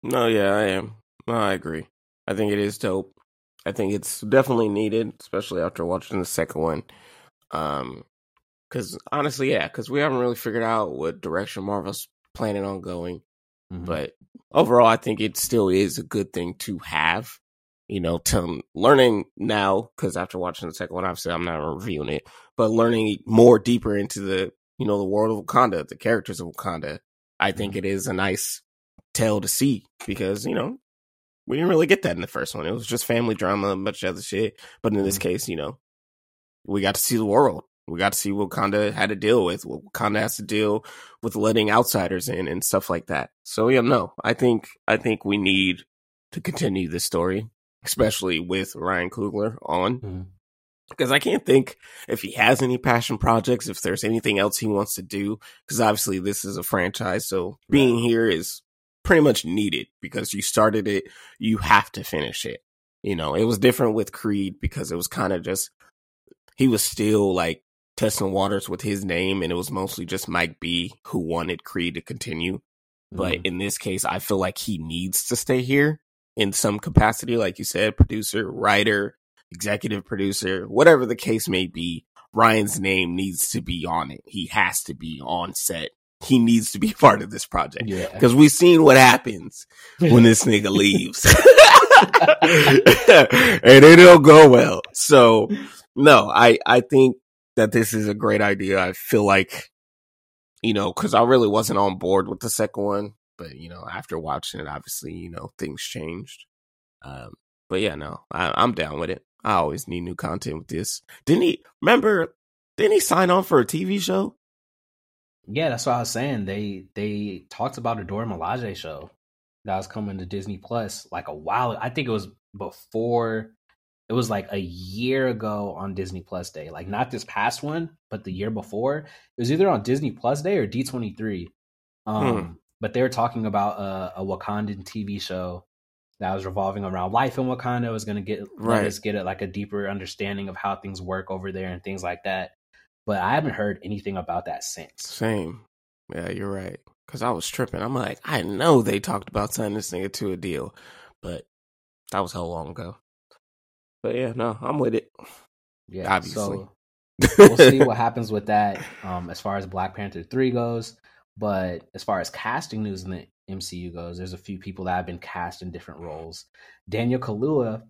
No, yeah, I am. No, I agree. I think it is dope. I think it's definitely needed, especially after watching the second one. Um, because honestly, yeah, because we haven't really figured out what direction Marvel's planning on going. Mm-hmm. But overall, I think it still is a good thing to have. You know, to learning now because after watching the second one, obviously I'm not reviewing it, but learning more deeper into the you know the world of Wakanda, the characters of Wakanda. I think mm-hmm. it is a nice tale to see because you know we didn't really get that in the first one. It was just family drama, much other shit. But in this mm-hmm. case, you know, we got to see the world we got to see what Wakanda had to deal with, what Wakanda has to deal with letting outsiders in and stuff like that. So yeah, no, I think I think we need to continue this story, especially with Ryan Coogler on. Mm-hmm. Because I can't think if he has any passion projects, if there's anything else he wants to do. Because obviously this is a franchise, so being here is pretty much needed because you started it, you have to finish it. You know, it was different with Creed because it was kind of just he was still like testing waters with his name, and it was mostly just Mike B who wanted Creed to continue. But Mhm. in this case, I feel like he needs to stay here in some capacity, like you said, producer, writer, executive producer, whatever the case may be. Ryan's name needs to be on it. He has to be on set. He needs to be part of this project yeah. because we've seen what happens when this nigga leaves, and it don't go well. So, no, I I think that this is a great idea. I feel like, you know, because I really wasn't on board with the second one, but you know, after watching it, obviously, you know, things changed. Um, but yeah, no, I, I'm down with it. I always need new content with this. Didn't he? Remember? Didn't he sign on for a TV show? Yeah, that's what I was saying. They they talked about a Dora Milaje show that was coming to Disney Plus like a while. I think it was before. It was like a year ago on Disney Plus Day. Like not this past one, but the year before. It was either on Disney Plus Day or D twenty three. Um, Hmm. but they were talking about a, a Wakandan TV show that was revolving around life in Wakanda. It was going to get Right. let us get a, like a deeper understanding of how things work over there and things like that. But I haven't heard anything about that since. Same. Yeah, you're right. Because I was tripping. I'm like, I know they talked about signing this nigga to a deal, but that was how long ago. But yeah, no, I'm with it. Yeah, Obviously. So we'll see what happens with that um, as far as Black Panther 3 goes. But as far as casting news in the MCU goes, there's a few people that have been cast in different roles. Daniel Kaluuya,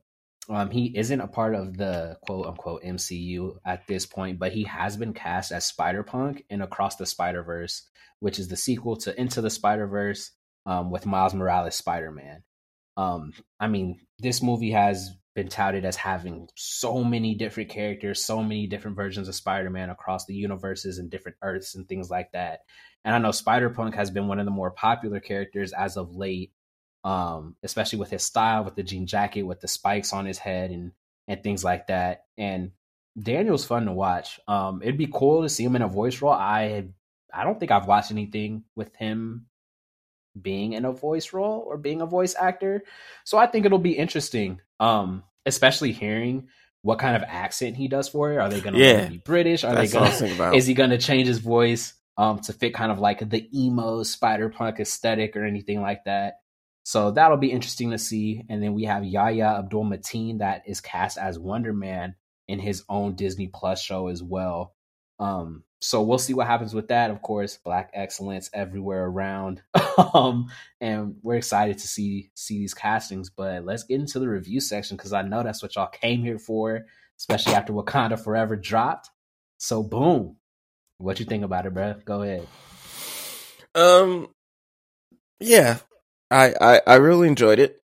um, he isn't a part of the quote unquote MCU at this point, but he has been cast as Spider Punk in Across the Spider Verse, which is the sequel to Into the Spider Verse um, with Miles Morales Spider Man. Um, I mean, this movie has been touted as having so many different characters, so many different versions of Spider Man across the universes and different Earths and things like that. And I know Spider Punk has been one of the more popular characters as of late, um, especially with his style, with the jean jacket, with the spikes on his head, and and things like that. And Daniel's fun to watch. Um, it'd be cool to see him in a voice role. I I don't think I've watched anything with him being in a voice role or being a voice actor. So I think it'll be interesting. Um, especially hearing what kind of accent he does for it. Are they gonna Yeah. be British? Are they gonna was about. is he gonna change his voice um to fit kind of like the emo spider punk aesthetic or anything like that? So that'll be interesting to see. And then we have Yahya Abdul Mateen that is cast as Wonder Man in his own Disney Plus show as well. Um, so we'll see what happens with that. Of course, black excellence everywhere around. um, and we're excited to see see these castings. But let's get into the review section because I know that's what y'all came here for, especially after Wakanda Forever dropped. So boom, what you think about it, bro? Go ahead. Um, yeah, I, I I really enjoyed it.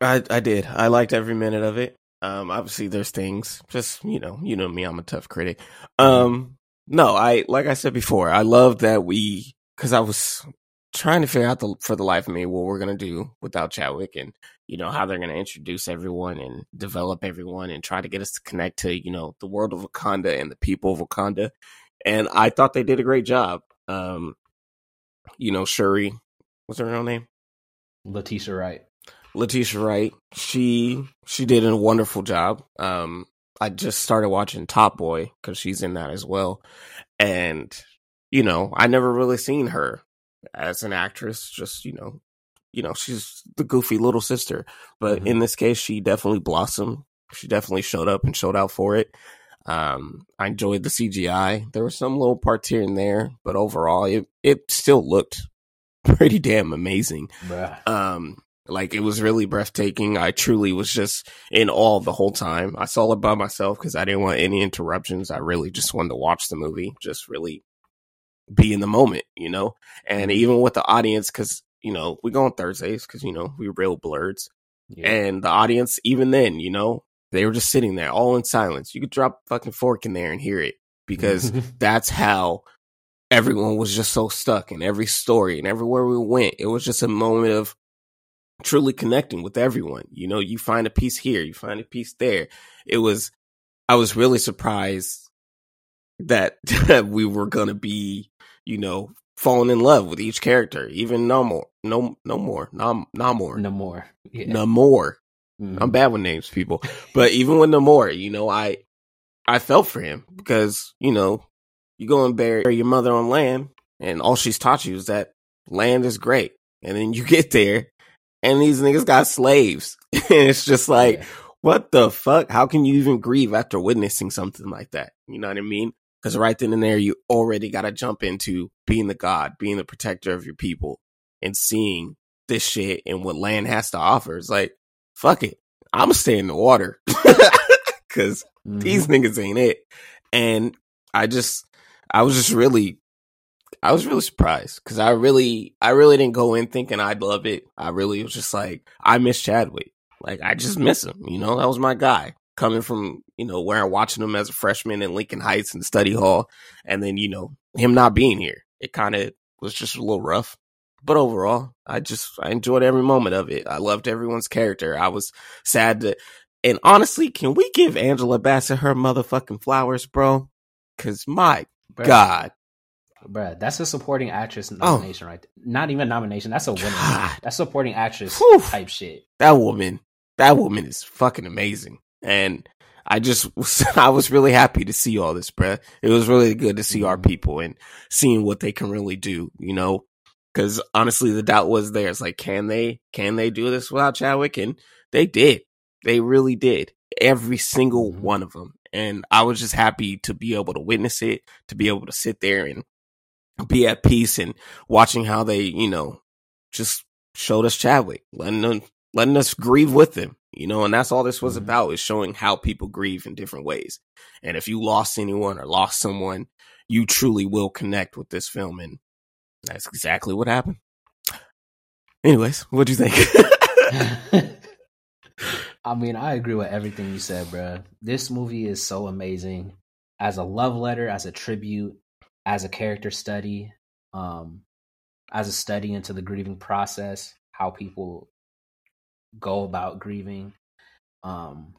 I I did. I liked every minute of it. Um, obviously there's things. Just you know, you know me. I'm a tough critic. Um, no, I like I said before. I love that we because I was trying to figure out the for the life of me what we're gonna do without Chadwick and you know how they're gonna introduce everyone and develop everyone and try to get us to connect to you know the world of Wakanda and the people of Wakanda. And I thought they did a great job. Um, you know, Shuri, what's her real name? Letitia Wright. Letitia Wright. She she did a wonderful job. Um, I just started watching Top Boy because she's in that as well, and you know, I never really seen her as an actress. Just you know, you know, she's the goofy little sister, but Mhm. in this case, she definitely blossomed. She definitely showed up and showed out for it. Um, I enjoyed the CGI. There were some little parts here and there, but overall, it it still looked pretty damn amazing. Bruh. Um, like it was really breathtaking. I truly was just in awe the whole time. I saw it by myself because I didn't want any interruptions. I really just wanted to watch the movie, just really be in the moment, you know. And even with the audience, because you know we go on Thursdays because you know we real blerds, Yeah. and the audience even then, you know, they were just sitting there all in silence. You could drop a fucking fork in there and hear it because that's how everyone was just so stuck in every story and everywhere we went. It was just a moment of truly connecting with everyone. You know, you find a piece here, you find a piece there. It was, I was really surprised that, that we were going to be, you know, falling in love with each character, even no more, no, no more, no, no more, no more. Yeah. no more. Mhm. I'm bad with names, people. But even with Namor, you know, I I felt for him because you know you go and bury your mother on land, and all she's taught you is that land is great, and then you get there, and these niggas got slaves, and it's just like. Yeah. What the fuck? How can you even grieve after witnessing something like that? You know what I mean? Because right then and there, you already got to jump into being the god, being the protector of your people, and seeing this shit and what land has to offer. It's like, fuck it. I'm gonna stay in the water because Mhm. these niggas ain't it. And I just, I was just really, I was really surprised because I really, I really didn't go in thinking I'd love it. I really was just like, I miss Chadwick. Like, I just miss him. You know, that was my guy coming from, you know, where I'm watching him as a freshman in Lincoln Heights and study hall. And then, you know, him not being here. It kind of was just a little rough. But overall, I just, I enjoyed every moment of it. I loved everyone's character. I was sad to, and honestly, can we give Angela Bassett her motherfucking flowers, bro? Cause my Bruh, God, bruh, that's a supporting actress Oh. nomination, right? there. Not even nomination. That's a winner. God. That's supporting actress Whew. type shit. that woman, that woman is fucking amazing. And I just, was, I was really happy to see all this, bruh. It was really good to see our Mhm. people and seeing what they can really do, you know? Cause honestly, the doubt was there. It's like, can they, can they do this without Chadwick? And they did. They really did. Every single Mhm. one of them. And I was just happy to be able to witness it, to be able to sit there and be at peace and watching how they, you know, just showed us Chadwick, letting them, letting us grieve with them, you know, and that's all this was Mhm. about is showing how people grieve in different ways. And if you lost anyone or lost someone, you truly will connect with this film. And that's exactly what happened. Anyways, what'd you think? I mean, I agree with everything you said, bruh. This movie is so amazing as a love letter, as a tribute, as a character study, um, as a study into the grieving process, how people go about grieving, um,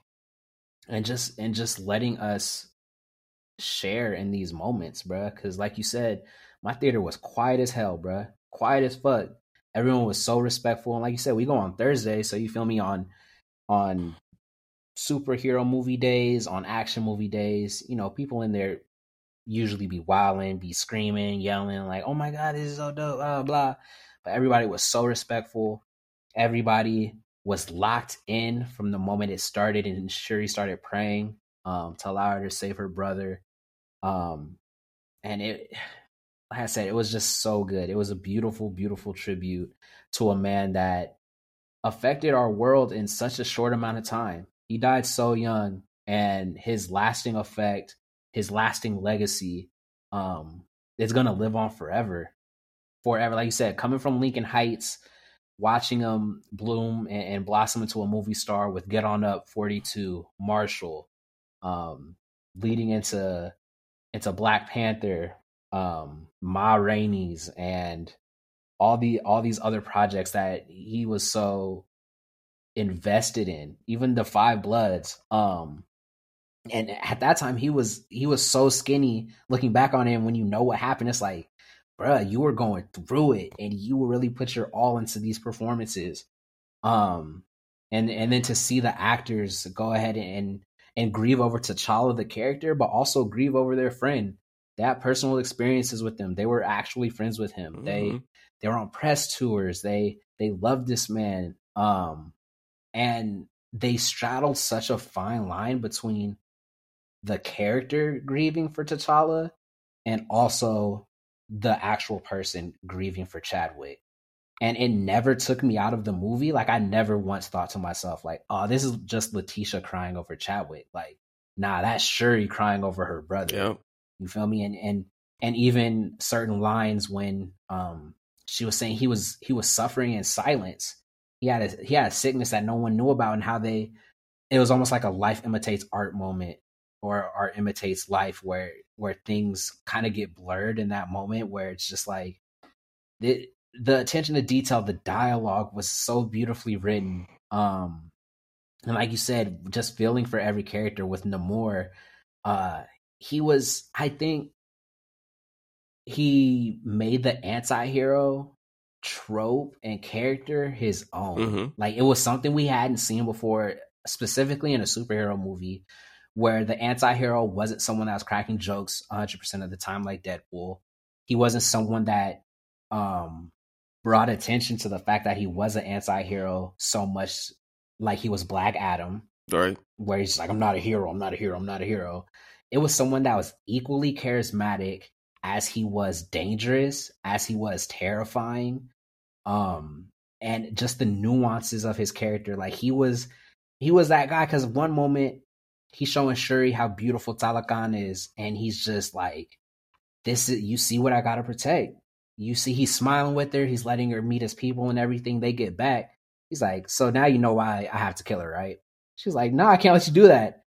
and just and just letting us share in these moments, bruh. Because, like you said, my theater was quiet as hell, bruh. Quiet as fuck. Everyone was so respectful, and like you said, we go on Thursday, so you feel me on on superhero movie days, on action movie days. You know, people in there usually be wilding, be screaming, yelling, like, "Oh my god, this is so dope!" Blah blah. But everybody was so respectful. Everybody was locked in from the moment it started, and Shuri started praying um, to allow her to save her brother. Um, and it, like I said, it was just so good. It was a beautiful, beautiful tribute to a man that affected our world in such a short amount of time. He died so young, and his lasting effect, his lasting legacy, um, is gonna live on forever, forever. Like you said, coming from Lincoln Heights, watching him bloom and, and blossom into a movie star with Get On Up, Forty Two, Marshall, um, leading into into Black Panther, um, Ma Rainey's, and all the all these other projects that he was so invested in, even the Five Bloods. Um, and at that time, he was he was so skinny. Looking back on him, when you know what happened, it's like, bruh, you were going through it, and you really put your all into these performances. Um, and and then to see the actors go ahead and and grieve over T'Challa the character, but also grieve over their friend. They had personal experiences with them. They were actually friends with him. They Mhm. they were on press tours. They they loved this man. Um and they straddled such a fine line between the character grieving for T'Challa and also the actual person grieving for Chadwick. And it never took me out of the movie. Like I never once thought to myself, like, oh, this is just Letitia crying over Chadwick. Like, nah, that's Shuri crying over her brother. Yeah. You feel me? And and and even certain lines when um she was saying he was he was suffering in silence. He had a he had a sickness that no one knew about and how they it was almost like a life imitates art moment or art imitates life where where things kind of get blurred in that moment where it's just like the the attention to detail the dialogue was so beautifully written um and like you said just feeling for every character with namor uh he was i think he made the anti-hero trope and character his own Mhm. like it was something we hadn't seen before specifically in a superhero movie where the anti-hero wasn't someone that was cracking jokes 100% of the time like Deadpool. He wasn't someone that um brought attention to the fact that he was an anti-hero so much like he was Black Adam. Right. Where he's like, I'm not a hero, I'm not a hero, I'm not a hero. It was someone that was equally charismatic as he was dangerous, as he was terrifying. Um, and just the nuances of his character. Like he was he was that guy because one moment he's showing Shuri how beautiful Talokan is, and he's just like, This is you see what I gotta protect. You see he's smiling with her, he's letting her meet his people and everything. They get back. He's like, So now you know why I have to kill her, right? She's like, No, I can't let you do that.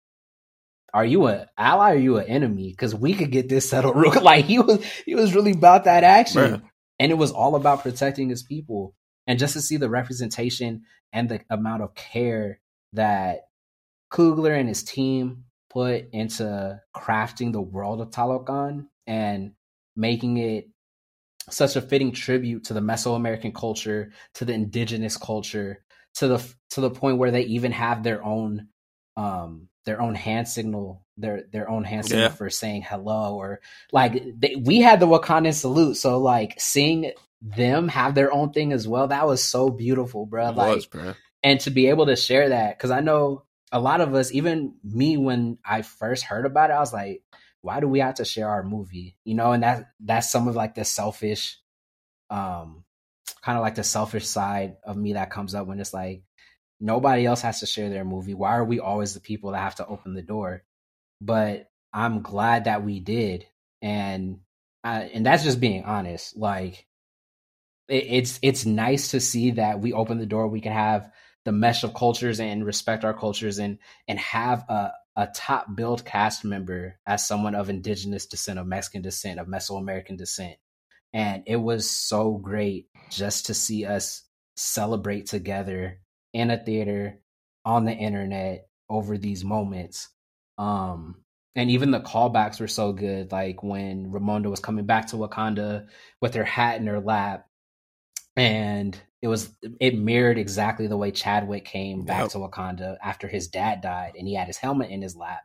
Are you an ally or are you an enemy? Because we could get this settled real like he was he was really about that action. Bruh. And it was all about protecting his people. And just to see the representation and the amount of care that Coogler and his team put into crafting the world of Talokan and making it such a fitting tribute to the Mesoamerican culture, to the indigenous culture, to the to the point where they even have their own um their own hand signal, their their own hand signal yeah. for saying hello or like they, we had the Wakandan salute, so like seeing them have their own thing as well, that was so beautiful, bro. It like was, bro. and to be able to share that because I know a lot of us, even me, when I first heard about it, I was like, why do we have to share our movie? You know, and that that's some of like the selfish, um, kind of like the selfish side of me that comes up when it's like nobody else has to share their movie. Why are we always the people that have to open the door? But I'm glad that we did, and I, and that's just being honest. Like, it, it's it's nice to see that we open the door. We can have the mesh of cultures and respect our cultures and and have a a top billed cast member as someone of indigenous descent, of Mexican descent, of Mesoamerican descent. And it was so great just to see us celebrate together in a theater, on the internet over these moments. Um, and even the callbacks were so good. Like when Ramonda was coming back to Wakanda with her hat in her lap, and it was it mirrored exactly the way Chadwick came back yep. to Wakanda after his dad died, and he had his helmet in his lap,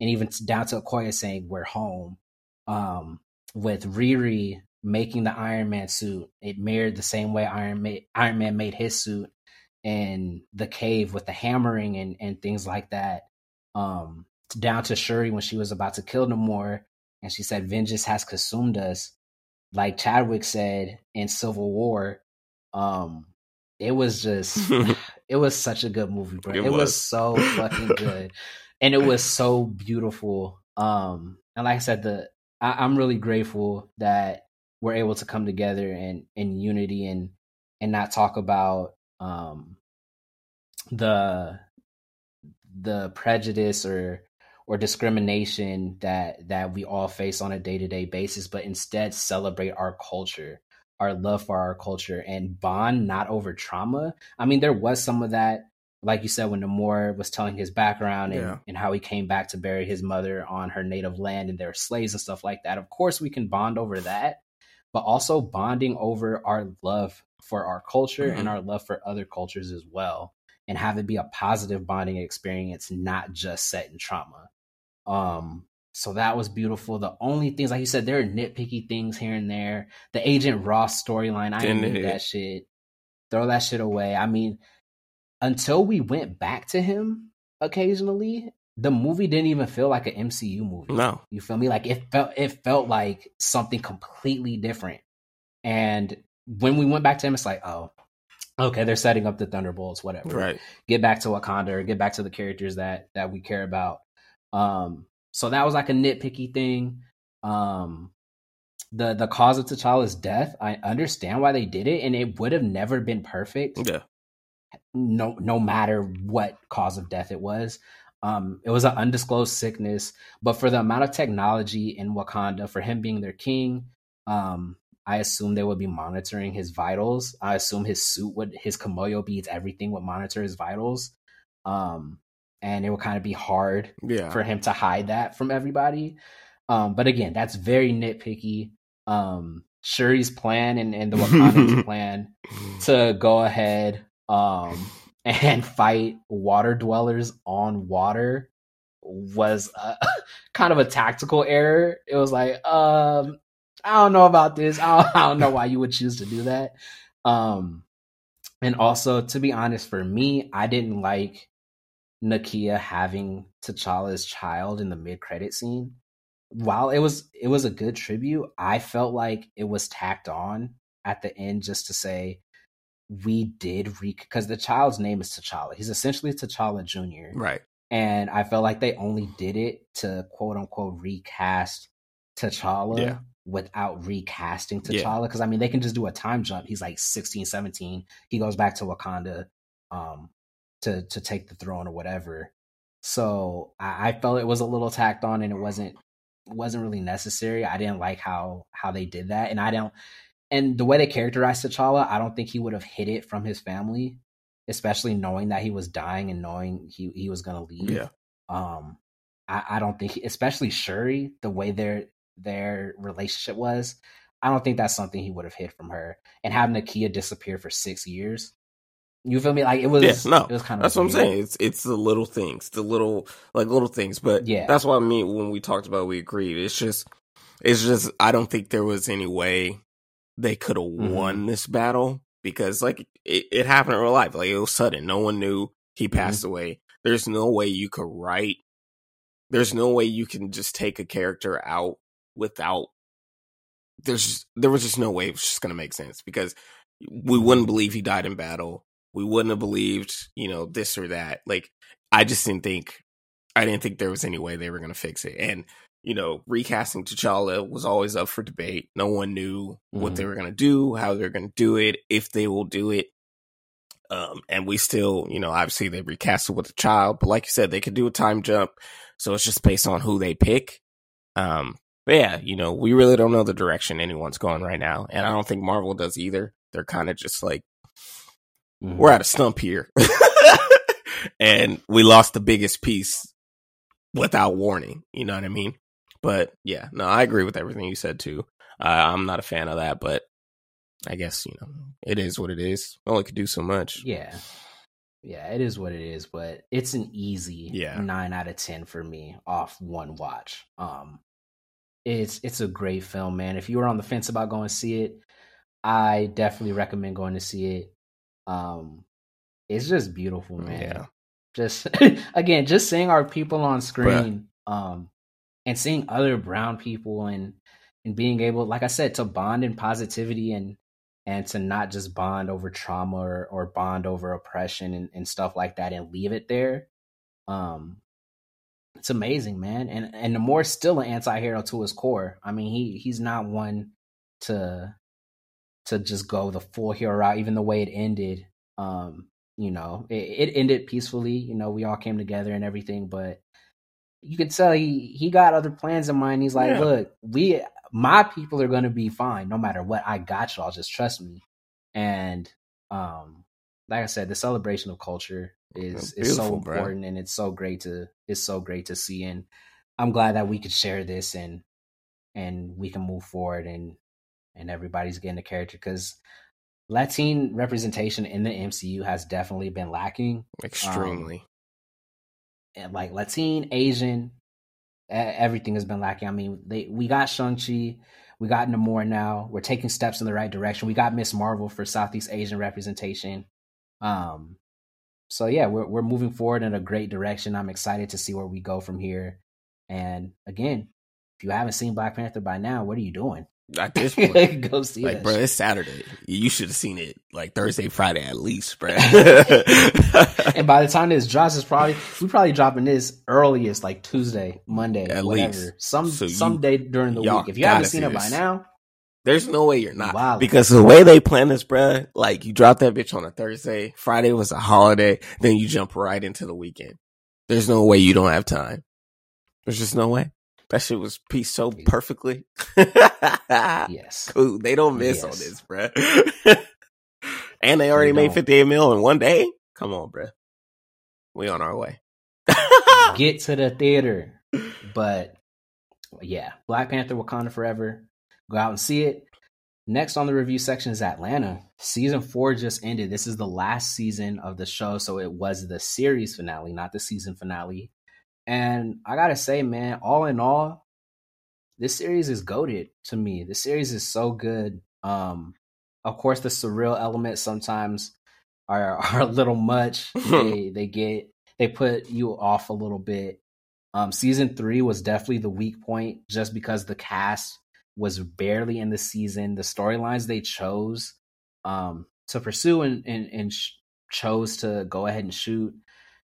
and even down to Okoye saying "We're home." Um, with Riri making the Iron Man suit, it mirrored the same way Iron Man Iron Man made his suit in the cave with the hammering and and things like that. Um, down to Shuri when she was about to kill Namor, and she said, "Vengeance has consumed us." Like Chadwick said in Civil War, um, it was just it was such a good movie, bro. It, it was. was so fucking good, and it was so beautiful. Um, and like I said, the I, I'm really grateful that we're able to come together and in unity and and not talk about um the the prejudice or or discrimination that that we all face on a day-to-day basis but instead celebrate our culture our love for our culture and bond not over trauma. I mean, there was some of that, like you said, when Namor was telling his background and, yeah. and how he came back to bury his mother on her native land and there were slaves and stuff like that. Of course, we can bond over that, but also bonding over our love for our culture mm-hmm. and our love for other cultures as well. And have it be a positive bonding experience, not just set in trauma. Um, so that was beautiful. The only things, like you said, there are nitpicky things here and there. The Agent Ross storyline, I didn't that shit. Throw that shit away. I mean, until we went back to him occasionally, the movie didn't even feel like an MCU movie. No, you feel me? Like it felt, it felt like something completely different. And when we went back to him, it's like, oh, okay, they're setting up the Thunderbolts, whatever. Right. Get back to Wakanda, or get back to the characters that that we care about. Um, so that was like a nitpicky thing. Um, the the cause of T'Challa's death, I understand why they did it, and it would have never been perfect. Yeah. No, no matter what cause of death it was. Um, it was an undisclosed sickness, but for the amount of technology in Wakanda, for him being their king, um, I assume they would be monitoring his vitals. I assume his suit would, his Kimoyo beads, everything would monitor his vitals. Um, and it would kind of be hard yeah. for him to hide that from everybody. Um, but again, that's very nitpicky. Um, Shuri's plan and, and the Wakanda's plan to go ahead um, and fight water dwellers on water was uh, kind of a tactical error. It was like, um, I don't know about this. I don't, I don't know why you would choose to do that. Um, and also, to be honest, for me, I didn't like Nakia having T'Challa's child in the mid credit scene. While it was it was a good tribute, I felt like it was tacked on at the end just to say we did re because the child's name is T'Challa. He's essentially T'Challa Jr. Right. And I felt like they only did it to quote unquote recast T'Challa Yeah. Without recasting. T'Challa. Because I mean, they can just do a time jump. He's like 16, 17. He goes back to Wakanda um, to to take the throne or whatever. So I, I felt it was a little tacked on, and it wasn't wasn't really necessary. I didn't like how how they did that, and I don't. And the way they characterized T'Challa, I don't think he would have hid it from his family, especially knowing that he was dying and knowing he he was going to leave. Yeah. Um, I, I don't think, especially Shuri, the way their their relationship was, I don't think that's something he would have hid from her. And having Nakia disappear for six years, you feel me? Like it was, Yeah, no, it was kind of That's what I'm saying. It's it's the little things, the little like little things. But Yeah. that's what I mean when we talked about. We agreed. It's just, it's just. I don't think there was any way they could have Mhm. won this battle because like it, it happened in real life. Like it was sudden. No one knew he Mm-hmm. passed away. There's no way you could write. There's no way you can just take a character out without. There's just, there was just no way it was just gonna make sense because we wouldn't believe he died in battle we wouldn't have believed, you know, this or that. Like, I just didn't think, I didn't think there was any way they were going to fix it. And, you know, recasting T'Challa was always up for debate. No one knew what Mhm. they were going to do, how they're going to do it, if they will do it. Um, and we still, you know, obviously they recast it with a child, but like you said, they could do a time jump. So it's just based on who they pick. Um, but yeah, you know, we really don't know the direction anyone's going right now. And I don't think Marvel does either. They're kind of just like, Mhm. we're at a stump here. and we lost the biggest piece without warning. You know what I mean? But yeah, no, I agree with everything you said too. Uh, I'm not a fan of that, but I guess, you know, it is what it is. Only could do so much. Yeah. Yeah, it is what it is, but it's an easy Yeah. nine out of ten for me off one watch. Um it's it's a great film, man. If you were on the fence about going to see it, I definitely recommend going to see it. Um it's just beautiful, man. Yeah. Just again, just seeing our people on screen, um, and seeing other brown people and and being able, like I said, to bond in positivity and and to not just bond over trauma or, or bond over oppression and, and stuff like that and leave it there. Um it's amazing, man. And and Namor still an anti-hero to his core. I mean, he he's not one to to just go the full hero route, even the way it ended. Um, you know, it, it ended peacefully, you know, we all came together and everything, but you could tell he he got other plans in mind. He's like, Yeah. look, we my people are gonna be fine no matter what. I got y'all, just trust me. And um, like I said, the celebration of culture is is so Beautiful, bro. important and it's so great to it's so great to see. And I'm glad that we could share this and and we can move forward and and everybody's getting a character because Latin representation in the MCU has definitely been lacking Extremely. and like Latin, Asian, everything has been lacking. I mean, they we got Shang Chi, we got Namor now. We're taking steps in the right direction. We got Ms. Marvel for Southeast Asian representation. Um, so yeah, we're we're moving forward in a great direction. I'm excited to see where we go from here. And again, if you haven't seen Black Panther by now, what are you doing? At this point. go see it. Like, bro, shit. it's Saturday. You should have seen it like Thursday, Friday at least, bro. and by the time this drops, it's probably we probably dropping this earliest like Tuesday, Monday, At whatever, least. some So you- day during the week. If you haven't seen it by now, There's no way you're not. Wow. Because the way they plan this, bruh, like you drop that bitch on a Thursday, Friday was a holiday, then you jump right into the weekend. There's no way you don't have time. There's just no way. That shit was pieced so perfectly. yes, Cool. They don't miss on this, bruh. and they already They made 58 mil in one day. Come on, bruh. We on our way. get to the theater. But yeah, Black Panther: Wakanda Forever. Go out and see it. Next on the review section is Atlanta. Season four just ended. This is the last season of the show, so it was the series finale, not the season finale. And I gotta say, man, all in all, this series is goaded to me. This series is so good. Um, of course, the surreal elements sometimes are are a little much. they they get they put you off a little bit. Um, season three was definitely the weak point, just because the cast was barely in the season. The storylines they chose um, to pursue and and, and chose to go ahead and shoot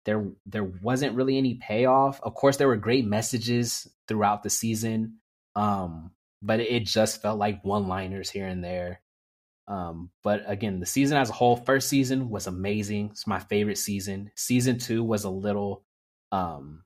there there wasn't really any payoff. Of course, there were great messages throughout the season, um, but it just felt like one liners here and there. Um, but again, the season as a whole, first season was amazing. It's my favorite season. Season two was a little um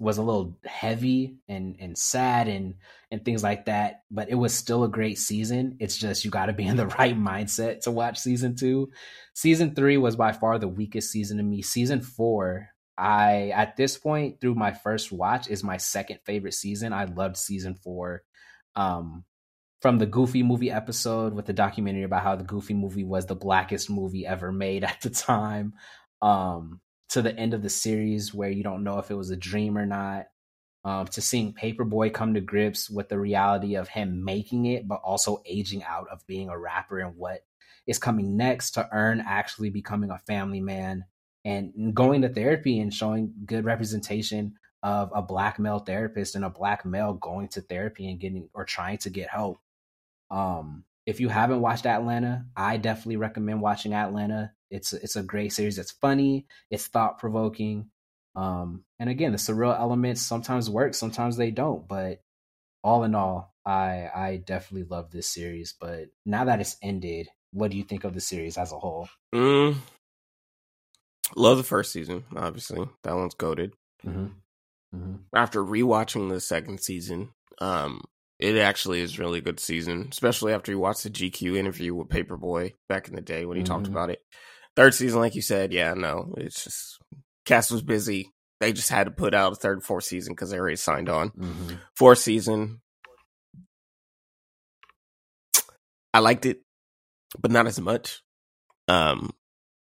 was a little heavy and and sad and and things like that but it was still a great season. It's just you got to be in the right mindset to watch season 2 season 3 was by far the weakest season to me. Season 4 i at this point through my first watch is my second favorite season. I loved season 4 um from the goofy movie episode with the documentary about how the goofy movie was the blackest movie ever made at the time. Um to the end of the series where you don't know if it was a dream or not. Um, to seeing Paper Boi come to grips with the reality of him making it, but also aging out of being a rapper and what is coming next to earn actually becoming a family man and going to therapy and showing good representation of a black male therapist and a black male going to therapy and getting or trying to get help. Um, if you haven't watched Atlanta, I definitely recommend watching Atlanta. It's it's a great series. It's funny. It's thought provoking. Um, and again, the surreal elements sometimes work, sometimes they don't. But all in all, I I definitely love this series. But now that it's ended, what do you think of the series as a whole? Mm, love the first season. Obviously, that one's goaded. Mm-hmm. Mm-hmm. After rewatching the second season, um, it actually is really good season, especially after you watch the GQ interview with Paper Boi back in the day when he mm-hmm. talked about it. Third season, like you said, yeah, no, it's just cast was busy. They just had to put out a third and fourth season because they already signed on. Mm-hmm. Fourth season, I liked it, but not as much. Um,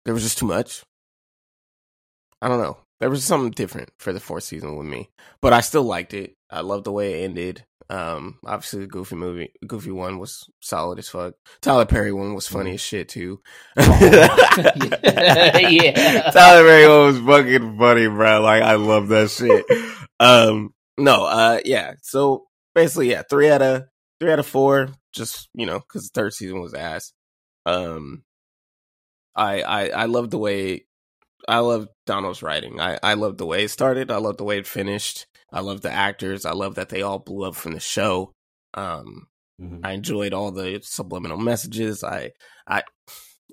there was just too much. I don't know. There was something different for the fourth season with me, but I still liked it. I loved the way it ended. Um, obviously the Goofy movie, Goofy one was solid as fuck. Tyler Perry one was funny as shit too. yeah, Tyler Perry one was fucking funny, bro. Like I love that shit. um, no, uh, yeah. So basically, yeah, three out of three out of four. Just you know, because the third season was ass. Um, I I I love the way I love Donald's writing. I I love the way it started. I love the way it finished. I love the actors. I love that they all blew up from the show. Um, mm-hmm. I enjoyed all the subliminal messages. I, I,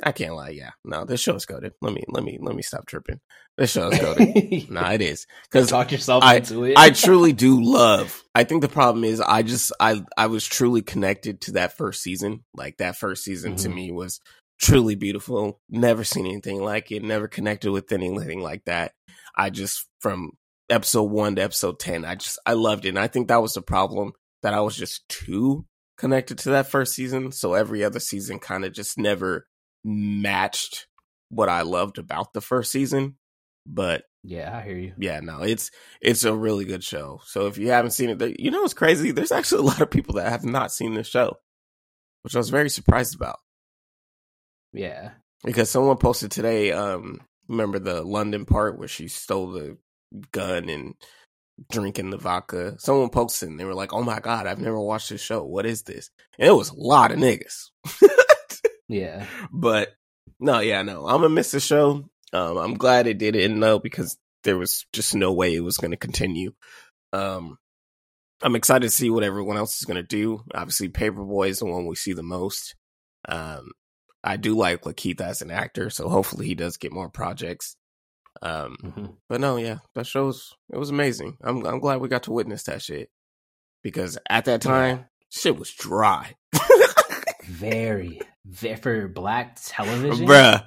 I can't lie. Yeah, no, this show is goaded. Let me, let me, let me stop tripping. This show is goaded. no, it is because talk yourself I, into it. I truly do love. I think the problem is I just, I, I was truly connected to that first season. Like that first season mm-hmm. to me was truly beautiful. Never seen anything like it. Never connected with anything like that. I just from episode one to episode 10. I just, I loved it. And I think that was the problem that I was just too connected to that first season. So every other season kind of just never matched what I loved about the first season. But yeah, I hear you. Yeah, no, it's it's a really good show. So if you haven't seen it, you know it's crazy? There's actually a lot of people that have not seen this show, which I was very surprised about. Yeah, because someone posted today. Um, remember the London part where she stole the gun and drinking the vodka. Someone posted and they were like, "Oh my god, I've never watched this show. What is this?" And it was a lot of niggas. yeah, but no, yeah, no, I'm gonna miss the show. Um, I'm glad it did end though because there was just no way it was going to continue. Um, I'm excited to see what everyone else is going to do. Obviously, Paper Boi is the one we see the most. Um, I do like LaKeith as an actor, so hopefully he does get more projects. Um, mm-hmm. but no, yeah, that shows it was amazing. I'm I'm glad we got to witness that shit because at that time, yeah. shit was dry. very, very for black television, bruh,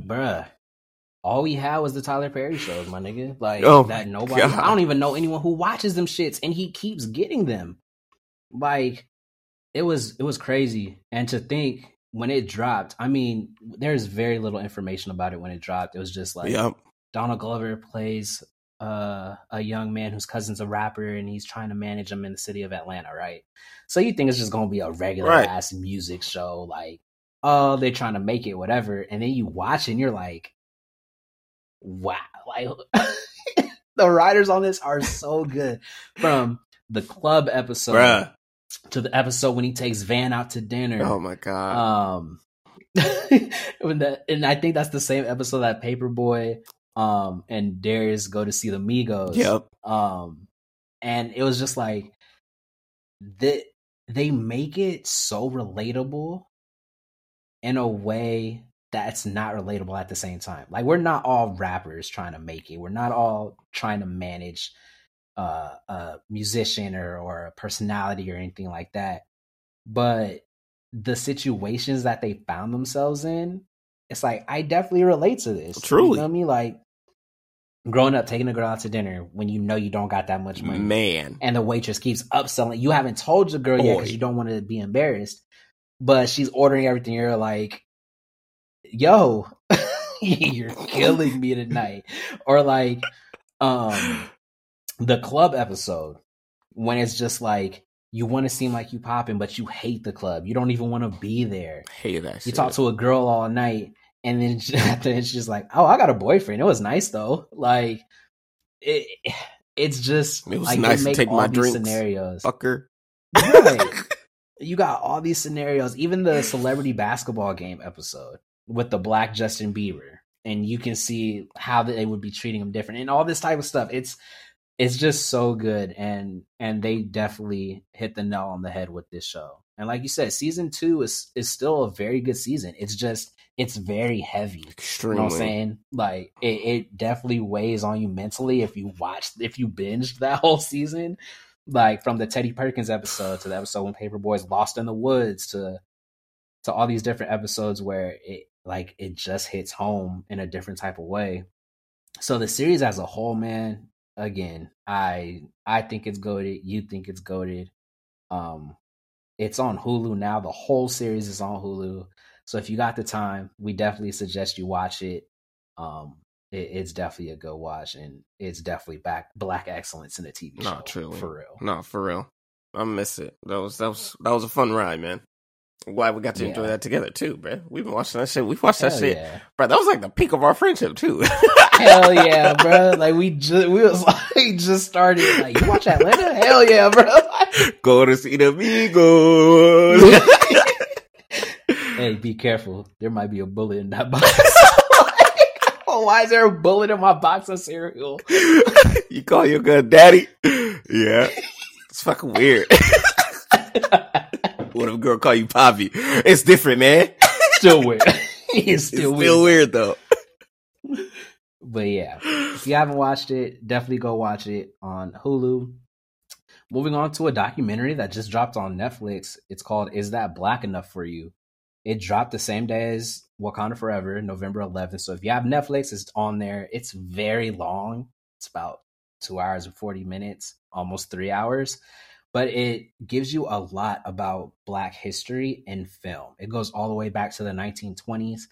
bruh. All we had was the Tyler Perry shows, my nigga. Like oh that nobody. God. I don't even know anyone who watches them shits, and he keeps getting them. Like it was, it was crazy. And to think when it dropped, I mean, there's very little information about it when it dropped. It was just like yep. Donald Glover plays uh, a young man whose cousin's a rapper and he's trying to manage him in the city of Atlanta, right? So you think it's just gonna be a regular Right. ass music show, like oh they're trying to make it whatever, and then you watch and you're like, wow, like the writers on this are so good. From the club episode Bruh. To the episode when he takes Van out to dinner. Oh my god. Um, when and I think that's the same episode that Paper Boi um and Darius go to see the Migos. yep. Um, and it was just like that they make it so relatable in a way that's not relatable at the same time. Like we're not all rappers trying to make it. We're not all trying to manage uh, a musician or or a personality or anything like that. But the situations that they found themselves in, it's like I definitely relate to this. Truly. you know what I mean? Like growing up, taking a girl out to dinner when you know you don't got that much money, Man. and the waitress keeps upselling. You haven't told your girl yet because you don't want to be embarrassed, but she's ordering everything. You're like, "Yo, you're killing me tonight," or like, um, the club episode when it's just like you want to seem like you popping, but you hate the club. You don't even want to be there. Hate that You shit. talk to a girl all night, and then after it's just like, "Oh, I got a boyfriend. It was nice though." Like, it, it's just It was like nice to make take all my drinks. scenarios. fucker. Right. you got all these scenarios. Even the celebrity basketball game episode with the black Justin Bieber, and you can see how they would be treating him different, and all this type of stuff. It's it's just so good, and and they definitely hit the nail on the head with this show. And like you said, season two is is still a very good season. It's just it's very heavy. You know what I'm saying? Like it, it definitely weighs on you mentally if you watched if you binged that whole season. Like from the Teddy Perkins episode to the episode when Paper Boi's lost in the woods to to all these different episodes where it like it just hits home in a different type of way. So the series as a whole, man, again, I I think it's goaded. You think it's goaded. Um, it's on Hulu now. The whole series is on Hulu. So if you got the time, we definitely suggest you watch it. Um, it, it's definitely a good watch, and it's definitely back black excellence in the TV show truly. for real. No, for real. I miss it. That was that was that was a fun ride, man. I'm glad we got to enjoy that together too, bro. We've been watching that shit. We've watched that shit, yeah, bro. That was like the peak of our friendship too. hell yeah, bro! Like we just we was like just started. Like you watch Atlanta? Hell yeah, bro! Go to see the Migos. hey, be careful. There might be a bullet in that box. oh, why is there a bullet in my box of cereal? you call your good daddy? Yeah. It's fucking weird. What if a girl call you Poppy? It's different, man. still weird. it's It's still still weird. weird though. But yeah, if you haven't watched it, definitely go watch it on Hulu. Moving on to a documentary that just dropped on Netflix. It's called Is That Black Enough for You? It dropped the same day as Wakanda Forever, November 11th. So if you have Netflix, it's on there. It's very long. It's about two hours and 40 minutes, almost three hours. But it gives you a lot about Black history in film. It goes all the way back to the 1920s.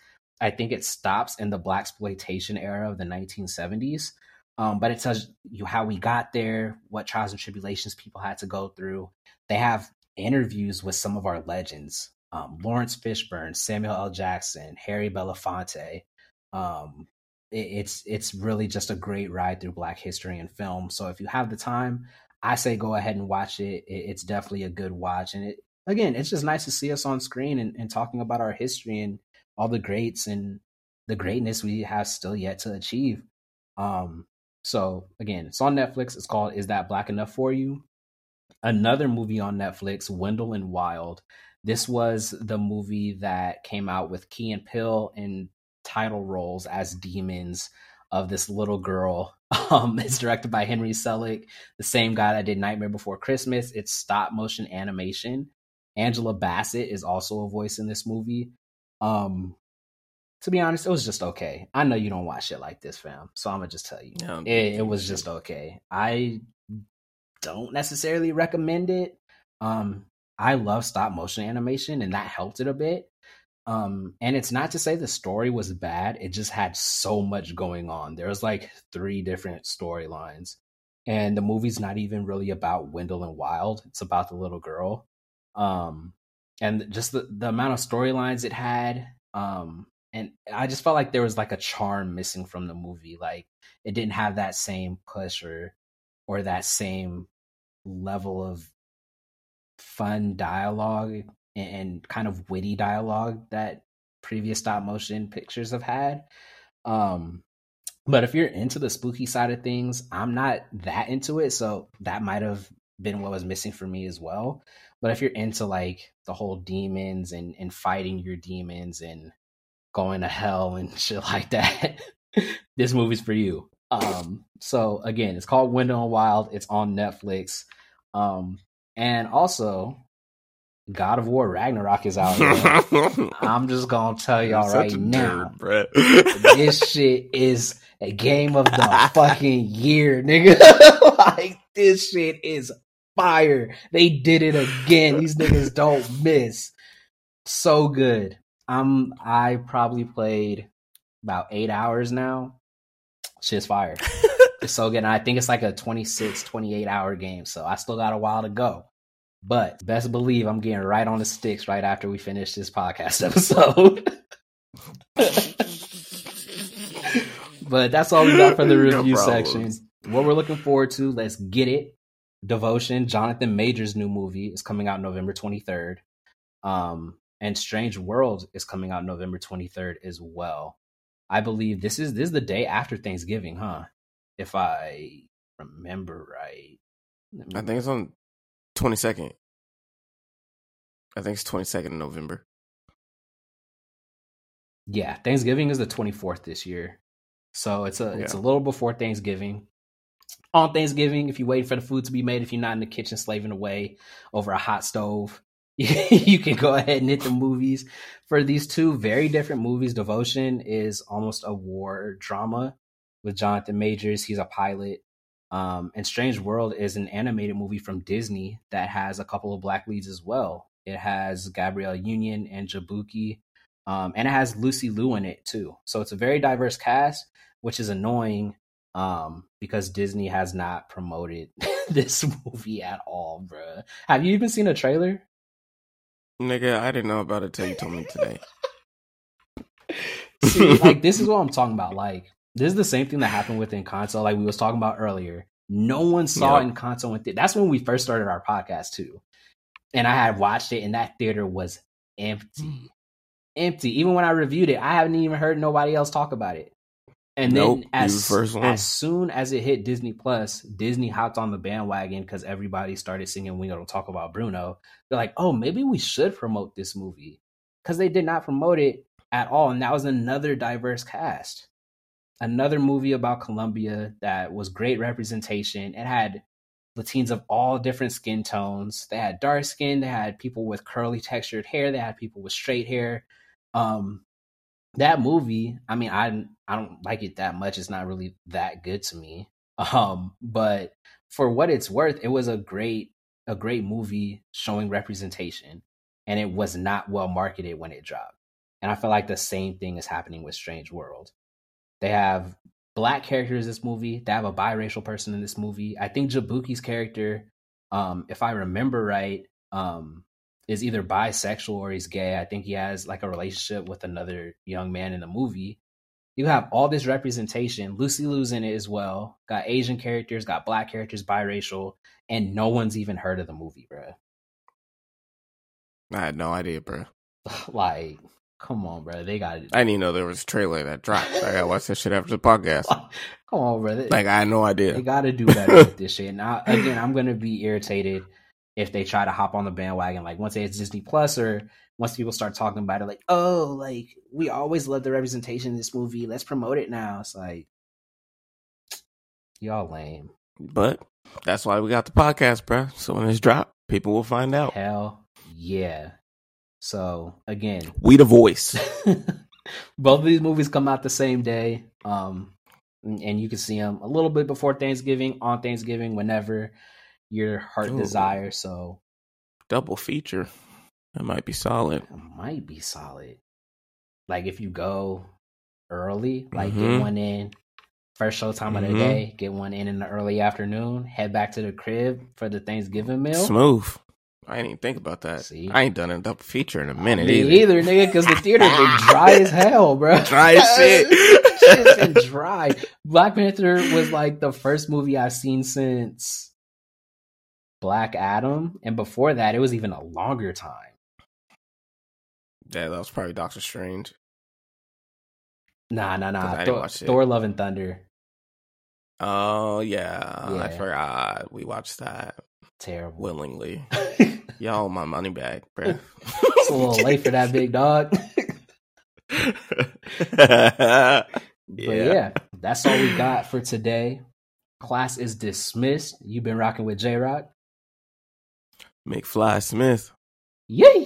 I think it stops in the blaxploitation era of the 1970s. Um, but it tells you how we got there, what trials and tribulations people had to go through. They have interviews with some of our legends um, Laurence Fishburne, Samuel L. Jackson, Harry Belafonte. Um, it, it's it's really just a great ride through Black history and film. So if you have the time, I say go ahead and watch it. it it's definitely a good watch, and it again, it's just nice to see us on screen and, and talking about our history and all the greats and the greatness we have still yet to achieve. Um, so again, it's on Netflix. It's called "Is That Black Enough for You?" Another movie on Netflix, Wendell and Wild. This was the movie that came out with Key and Peele in title roles as demons of this little girl. Um, it's directed by Henry Selick, the same guy that did Nightmare Before Christmas. It's stop motion animation. Angela Bassett is also a voice in this movie. Um, to be honest, it was just okay. I know you don't watch shit like this, fam. So I'm gonna just tell you, Yeah, it, it was just okay. I don't necessarily recommend it. Um, I love stop motion animation, and that helped it a bit. Um, and it's not to say the story was bad, it just had so much going on. There was like three different storylines. And the movie's not even really about Wendell and Wild. It's about the little girl. Um, and just the, the amount of storylines it had. Um, and I just felt like there was like a charm missing from the movie. Like it didn't have that same push or or that same level of fun dialogue and kind of witty dialogue that previous stop motion pictures have had. Um, but if you're into the spooky side of things, I'm not that into it, so that might have been what was missing for me as well. But if you're into like the whole demons and and fighting your demons and going to hell and shit like that, this movie's for you. Um, so again, it's called Wendell and Wild. It's on Netflix. Um, and also God of War Ragnarok is out. I'm just gonna tell y'all right now, nerd, this shit is a game of the fucking year, nigga. like this shit is fire. They did it again. These niggas don't miss. So good. I'm I probably played about eight hours now. Shit's fire. it's so good. And I think it's like a 26, 28 hour game. So I still got a while to go. But best believe I'm getting right on the sticks right after we finish this podcast episode. but that's all we got for the review no section. What we're looking forward to, let's get it. Devotion, Jonathan Majors' new movie is coming out November 23rd. Um, and Strange World is coming out November 23rd as well. I believe this is this is the day after Thanksgiving, huh? If I remember right. I think it's on 22nd. I think it's 22nd of November. Yeah, Thanksgiving is the 24th this year. So it's a yeah. it's a little before Thanksgiving. On Thanksgiving, if you wait for the food to be made, if you're not in the kitchen slaving away over a hot stove, you can go ahead and hit the movies. For these two very different movies, Devotion is almost a war drama with Jonathan Majors. He's a pilot. Um, and Strange World is an animated movie from Disney that has a couple of black leads as well. It has Gabrielle Union and Jaboukie, um, and it has Lucy Liu in it too. So it's a very diverse cast, which is annoying um, because Disney has not promoted this movie at all, bruh. Have you even seen a trailer? Nigga, I didn't know about it till you told me today. See, like this is what I'm talking about. Like this is the same thing that happened with Encanto, like we was talking about earlier. No one saw yep. Encanto with it. That's when we first started our podcast too. And I had watched it and that theater was empty. Hmm. empty. Even when I reviewed it, I haven't even heard nobody else talk about it. And nope, then as, as soon as it hit Disney Plus, Disney hopped on the bandwagon because everybody started singing We Don't Talk About Bruno. They're like, oh, maybe we should promote this movie. Because they did not promote it at all. And that was another diverse cast another movie about Colombia that was great representation. It had Latins of all different skin tones. They had dark skin, they had people with curly textured hair, they had people with straight hair. Um that movie, I mean, I I don't like it that much. It's not really that good to me. Um, but for what it's worth, it was a great a great movie showing representation, and it was not well marketed when it dropped. And I feel like the same thing is happening with Strange World. They have black characters in this movie. They have a biracial person in this movie. I think Jaboukie's character, um, if I remember right, um, is either bisexual or he's gay. I think he has like a relationship with another young man in the movie. You have all this representation. Lucy Liu's in it as well. Got Asian characters, got black characters, biracial, and no one's even heard of the movie, bro. I had no idea, bro. like, Come on, bro. They got it. I didn't even know there was a trailer that dropped. I gotta watch that shit after the podcast. Come on, brother. Like I had no idea. They gotta do better with this shit. Now again, I'm gonna be irritated if they try to hop on the bandwagon. Like once it's Disney Plus or once people start talking about it, like, oh, like we always love the representation in this movie. Let's promote it now. It's like y'all lame. But that's why we got the podcast, bro. So when it's dropped, people will find out. Hell yeah. So again, we the voice. both of these movies come out the same day, um, and you can see them a little bit before Thanksgiving, on Thanksgiving, whenever your heart Ooh. desires. So double feature. That might be solid. It might be solid. like if you go early, like Mhm. get one in first show time of Mhm. the day, get one in in the early afternoon, head back to the crib for the Thanksgiving meal. Smooth. I didn't even think about that. See? I ain't done a double feature in a minute Me either. either, nigga, because the theater been dry as hell, bro. Dry as shit. Shit's been dry. Black Panther was like the first movie I've seen since Black Adam, and before that, it was even a longer time. Yeah, that was probably Doctor Strange. Nah, nah, nah. Thor. Thor: Love and Thunder, Oh yeah, I forgot. We watched that terrible. willingly. Y'all my money back, bro. a little late for that big dog. yeah. But yeah, that's all we got for today. Class is dismissed. You've been rocking with J Rock. McFly Smith. Yay!